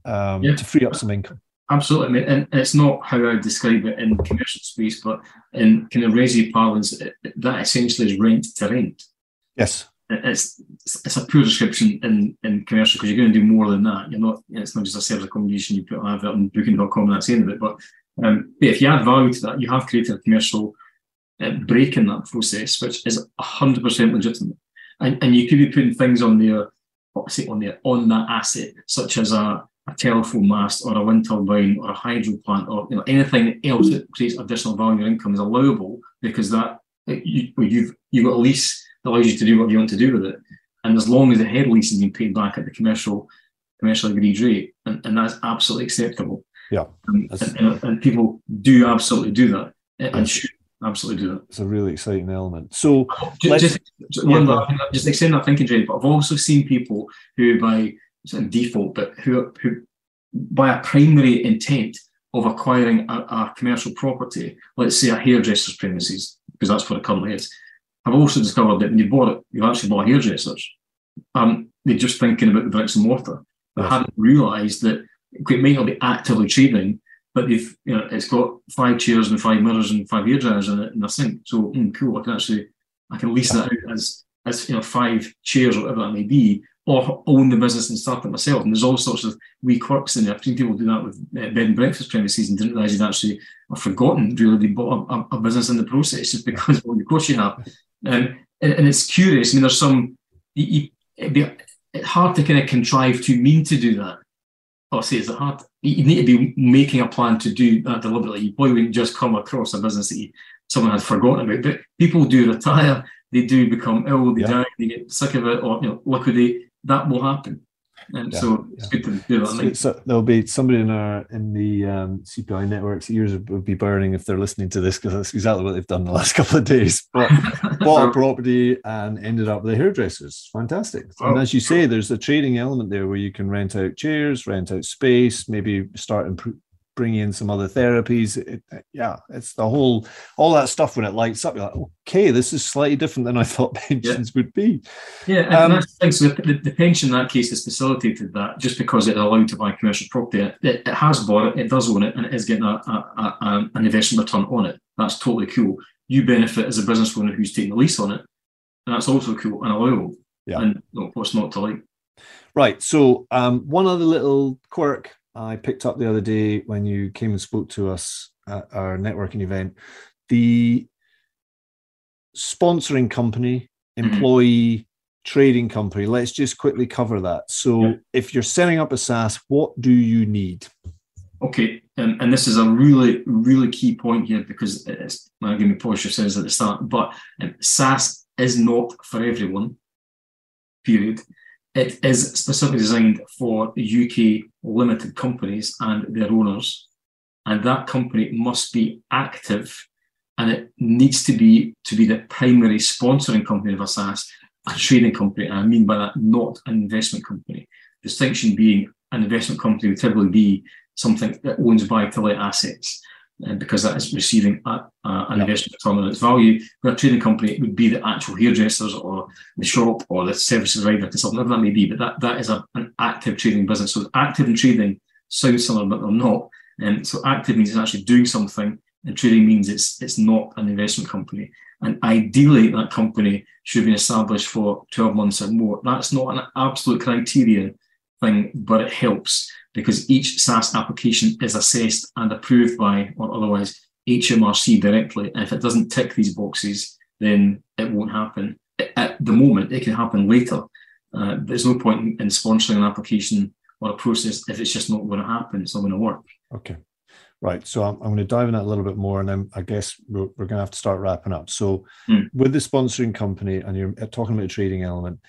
um, yeah. to free up some income. Absolutely, and it's not how I describe it in commercial space, but in kind of resi parlance, that essentially is rent to rent. Yes, it's it's a poor description in, in commercial because you're going to do more than that. You're not. It's not just a service accommodation you put an advert on Booking.com and that's the end of it. But, um, but if you add value to that, you have created a commercial uh, break in that process, which is hundred percent legitimate. And and you could be putting things on there, say on there on that asset, such as a a telephone mast or a wind turbine or a hydro plant or you know, anything else that creates additional value or income is allowable because that you, you've you've got a lease that allows you to do what you want to do with it. And as long as the head lease is being paid back at the commercial commercial agreed rate, and, and that's absolutely acceptable. Yeah. And, and, and, people do absolutely do that and should absolutely do that. It's a really exciting element. So just, just, just, yeah, one, just extend that thinking, Jay, but I've also seen people who by default, but who, who by a primary intent of acquiring a, a, commercial property, let's say a hairdresser's premises, because that's what it currently is. I've also discovered that when you bought it, you actually bought hairdressers. Um, they're just thinking about the bricks and mortar. They yes. hadn't realised that it might not be actively trading, but they've you know it's got five chairs and five mirrors and five hairdryers in it and a sink. So mm, cool, I can actually I can lease that out as as you know five chairs or whatever that may be, or own the business and start it myself. And there's all sorts of wee quirks in there. I've seen people do that with uh, bed and breakfast premises and didn't realize they'd actually forgotten really they bought a, a, business in the process just because, well, of course you have. Um, and, and, it's curious. I mean, there's some, you, you, it'd be it's hard to kind of contrive to mean to do that. Or say, is it hard? You need to be making a plan to do that deliberately. You probably wouldn't just come across a business that you, someone had forgotten about. But people do retire, they do become ill, they yeah. die, they get sick of it, or you know, liquidate that will happen. And yeah, so it's yeah. good to do that. So there'll be somebody in our in the um, CPI network's ears would be burning if they're listening to this because that's exactly what they've done the last couple of days. But bought a property and ended up with a hairdressers. Fantastic. Oh. And as you say, there's a trading element there where you can rent out chairs, rent out space, maybe start imp- bring in some other therapies. It, yeah, it's the whole all that stuff when it lights up. You're like, okay, this is slightly different than I thought pensions yeah. would be. Yeah, and um, that's the thing. So the, the, pension in that case has facilitated that just because it allowed to buy commercial property. It, it, has bought it, it does own it, and it is getting a, a, a, an investment return on it. That's totally cool. You benefit as a business owner who's taking the lease on it, and that's also cool and allowable. Yeah. And you know, what's not to like. Right. So um, one other little quirk I picked up the other day when you came and spoke to us at our networking event. The sponsoring company, mm-hmm. employee trading company. Let's just quickly cover that. So, yeah. if you're setting up a SSAS, what do you need? Okay, um, and this is a really, really key point here because it's, well, give me Porsche says at the start, but um, SSAS is not for everyone, period. It is specifically designed for UK limited companies and their owners. And that company must be active and it needs to be to be the primary sponsoring company of a SSAS, a trading company. And I mean by that, not an investment company. Distinction being an investment company would typically be something that owns buy to let assets Uh, because that is receiving a, a, an yep. investment return on its value. But a trading company it would be the actual hairdressers or the shop or the services provider consultant, whatever that may be. But that, that is a, an active trading business. So active and trading sounds similar, but they're not. And so active means it's actually doing something, and trading means it's it's not an investment company. And ideally, that company should be established for 12 months or more. That's not an absolute criterion thing, but it helps because each SSAS application is assessed and approved by, or otherwise, HMRC directly. And if it doesn't tick these boxes, then it won't happen. At the moment, it can happen later. Uh, there's no point in sponsoring an application or a process if it's just not going to happen. It's not going to work. Okay. Right. So I'm, I'm going to dive in that a little bit more, and then I guess we're, we're going to have to start wrapping up. So, mm. with the sponsoring company, and you're talking about a trading element,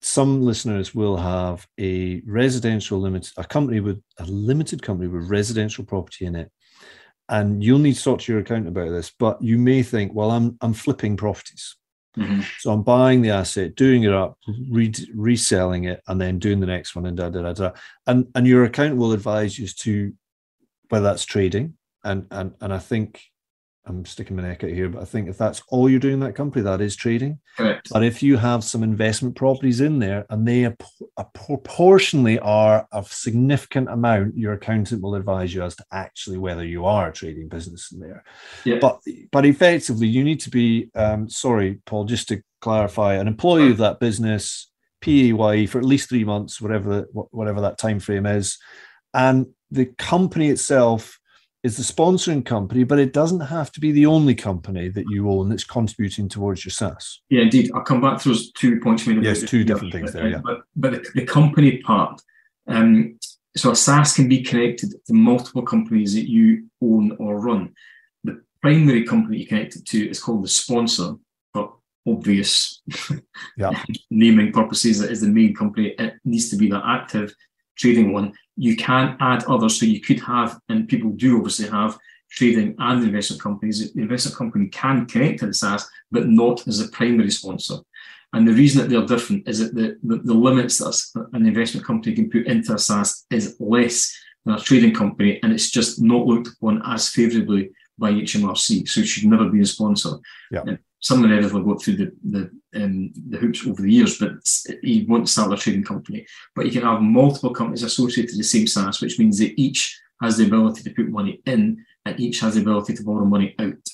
some listeners will have a residential limited a company with a limited company with residential property in it. And you'll need to talk to your accountant about this but you may think well i'm i'm flipping properties. Mm-hmm. so i'm buying the asset doing it up re- reselling it and then doing the next one and da da da da. And and your accountant will advise you as to whether that's trading. And and and i think I'm sticking my neck out here, but I think if that's all you're doing in that company, that is trading. Correct. But if you have some investment properties in there and they are, proportionally are of significant amount, your accountant will advise you as to actually whether you are a trading business in there. Yeah. But but effectively, you need to be um, sorry, Paul, just to clarify, an employee of that business, PAYE for at least three months, whatever whatever that time frame is, and the company itself is the sponsoring company, but it doesn't have to be the only company that you own that's contributing towards your SSAS. Yeah, indeed. I'll come back to those two points you made. Yes, two different things there. Yeah, but but the, the company part. Um, so a SaaS can be connected to multiple companies that you own or run. The primary company you connect it to is called the sponsor, for obvious yeah. naming purposes. That is the main company. It needs to be that active trading one. You can add others. So you could have, and people do obviously have trading and investment companies. The investment company can connect to the SSAS, but not as a primary sponsor. And the reason that they're different is that the, the, the limits that an investment company can put into a SSAS is less than a trading company, and it's just not looked upon as favourably by HMRC. So it should never be a sponsor. Yeah. And some of the others will go through the, the um, the hoops over the years, but you won't start a trading company. But you can have multiple companies associated to the same SSAS, which means that each has the ability to put money in and each has the ability to borrow money out.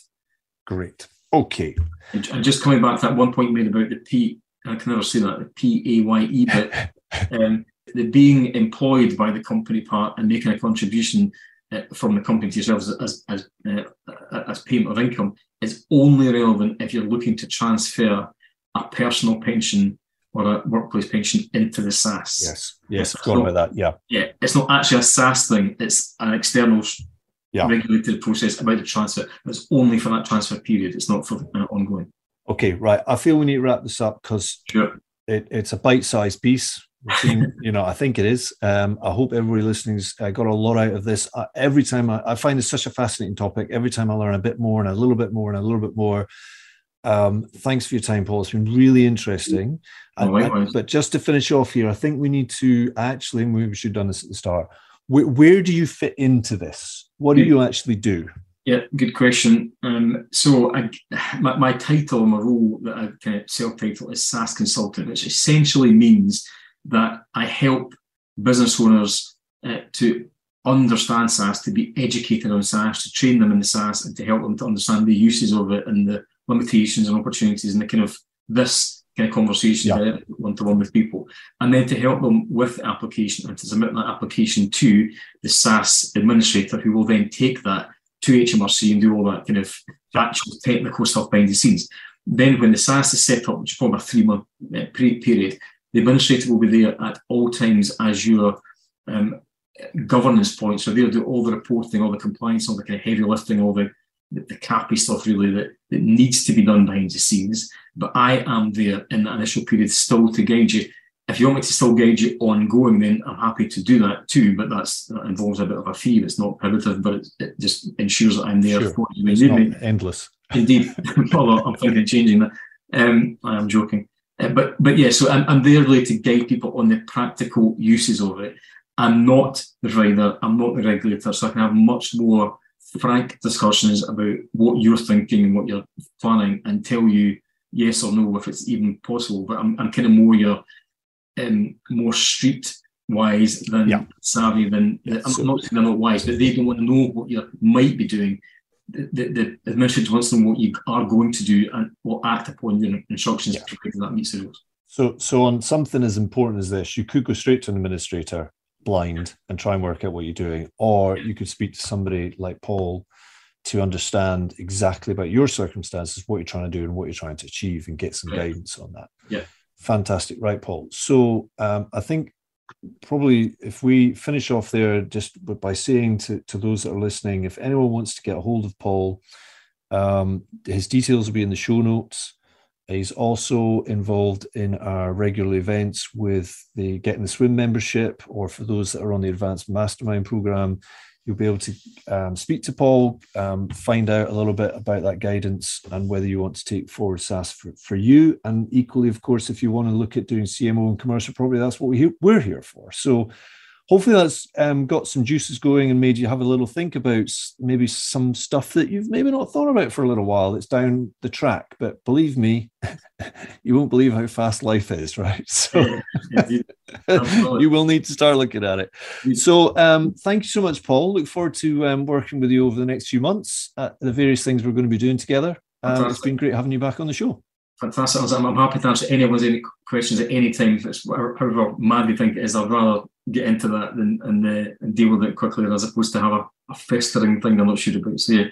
Great. Okay. And just coming back to that one point made about the P, I can never say that, the P A Y E bit, um, the being employed by the company part and making a contribution uh, from the company to yourself as, as, as, uh, as payment of income is only relevant if you're looking to transfer a personal pension or a workplace pension into the SSAS. Yes, yes, go on with that. Yeah, yeah. It's not actually a SSAS thing; it's an external yeah. regulated process about the transfer. It's only for that transfer period. It's not for uh, ongoing. Okay, right. I feel we need to wrap this up because sure. it, it's a bite-sized piece. You know, I think it is. Um, I hope everybody listening's uh, got a lot out of this. Uh, every time I, I find it such a fascinating topic. Every time I learn a bit more and a little bit more and a little bit more. Um, thanks for your time, Paul. It's been really interesting. And, but just to finish off here, I think we need to actually, we should have done this at the start. Where, where do you fit into this? What do you actually do? Yeah, good question. Um, so I, my, my, title, my role that I kind of self-title is SSAS consultant, which essentially means that I help business owners uh, to understand SSAS, to be educated on SSAS, to train them in the SSAS, and to help them to understand the uses of it and the limitations and opportunities and the kind of this kind of conversation one to one with people, and then to help them with the application and to submit that application to the SSAS administrator, who will then take that to HMRC and do all that kind of actual technical stuff behind the scenes. Then, when the SSAS is set up, which is probably a three month uh, period, the administrator will be there at all times as your um, governance point. So they'll do all the reporting, all the compliance, all the kind of heavy lifting, all the the cappy stuff really that, that needs to be done behind the scenes. But I am there in that initial period still to guide you. If you want me to still guide you ongoing, then I'm happy to do that too. But that's that involves a bit of a fee. It's not prohibitive, but it, it just ensures that I'm there sure. for you. It's not endless. Indeed, well, I'm thinking of changing that. Um, I am joking, uh, but but yeah. So I'm, I'm there really to guide people on the practical uses of it. I'm not the provider. I'm not the regulator, so I can have much more frank discussions about what you're thinking and what you're planning, and tell you yes or no if it's even possible. But I'm, I'm kind of more your um, more street wise than yeah. savvy than I'm so, not saying they're not wise, but they don't want to know what you might be doing the, the, administrator wants to know what you are going to do and will act upon your instructions, yeah. provided that meets the rules. So, so on something as important as this, you could go straight to an administrator blind and try and work out what you're doing, or you could speak to somebody like Paul to understand exactly about your circumstances, what you're trying to do, and what you're trying to achieve, and get some guidance on that. Yeah, fantastic, right, Paul? So, um, I think probably if we finish off there just by saying to, to those that are listening, if anyone wants to get a hold of Paul, um, his details will be in the show notes. He's also involved in our regular events with the Get in the Swim membership, or for those that are on the Advanced Mastermind program, you'll be able to um, speak to Paul, um, find out a little bit about that guidance and whether you want to take forward SSAS for, for you. And equally, of course, if you want to look at doing CMO and commercial property, that's what we, we're here for. So hopefully that's um, got some juices going and made you have a little think about maybe some stuff that you've maybe not thought about for a little while. It's down the track, but believe me, you won't believe how fast life is, right? So you will need to start looking at it. So um, thank you so much, Paul. Look forward to um, working with you over the next few months at the various things we're going to be doing together. Um, it's been great having you back on the show. Fantastic. I'm, happy to answer anyone's any questions at any time. It's however mad you think it is, I'd rather get into that than and, uh, and deal with it quickly as opposed to have a, a festering thing I'm not sure about. So yeah,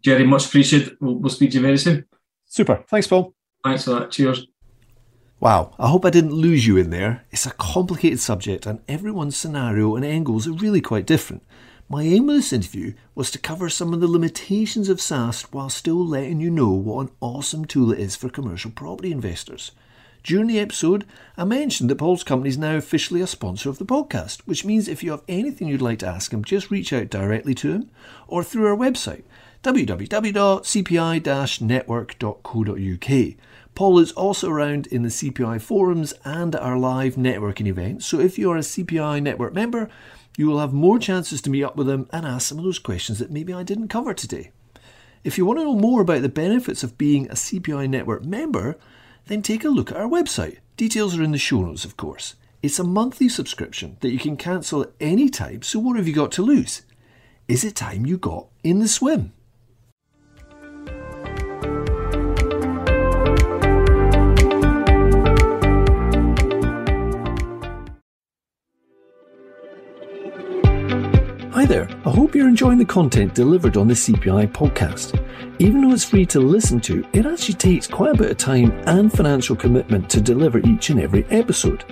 Jerry, much appreciated. We'll, we'll speak to you very soon. Super. Thanks, Paul. Thanks for that. Cheers. Wow, I hope I didn't lose you in there. It's a complicated subject, and everyone's scenario and angles are really quite different. My aim with this interview was to cover some of the limitations of SSAS while still letting you know what an awesome tool it is for commercial property investors. During the episode, I mentioned that Paul's company is now officially a sponsor of the podcast, which means if you have anything you'd like to ask him, just reach out directly to him or through our website, www.cpi network.co.uk. Paul is also around in the CPI forums and our live networking events, so if you are a CPI network member, you will have more chances to meet up with him and ask some of those questions that maybe I didn't cover today. If you want to know more about the benefits of being a CPI network member, then take a look at our website. Details are in the show notes, of course. It's a monthly subscription that you can cancel at any time, so what have you got to lose? Is it time you got in the swim? Hi there, I hope you're enjoying the content delivered on the CPI podcast. Even though it's free to listen to, it actually takes quite a bit of time and financial commitment to deliver each and every episode.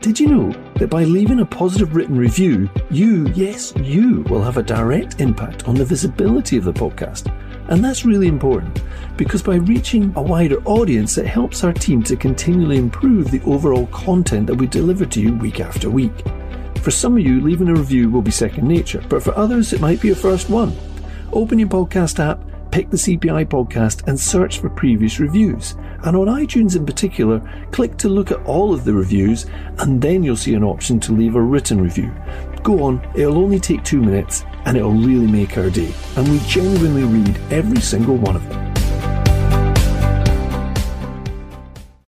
Did you know that by leaving a positive written review, you, yes, you, will have a direct impact on the visibility of the podcast? And that's really important because by reaching a wider audience, it helps our team to continually improve the overall content that we deliver to you week after week. For some of you, leaving a review will be second nature, but for others, it might be a first one. Open your podcast app, pick the CPI podcast, and search for previous reviews. And on iTunes in particular, click to look at all of the reviews, and then you'll see an option to leave a written review. Go on, it'll only take two minutes, and it'll really make our day. And we genuinely read every single one of them.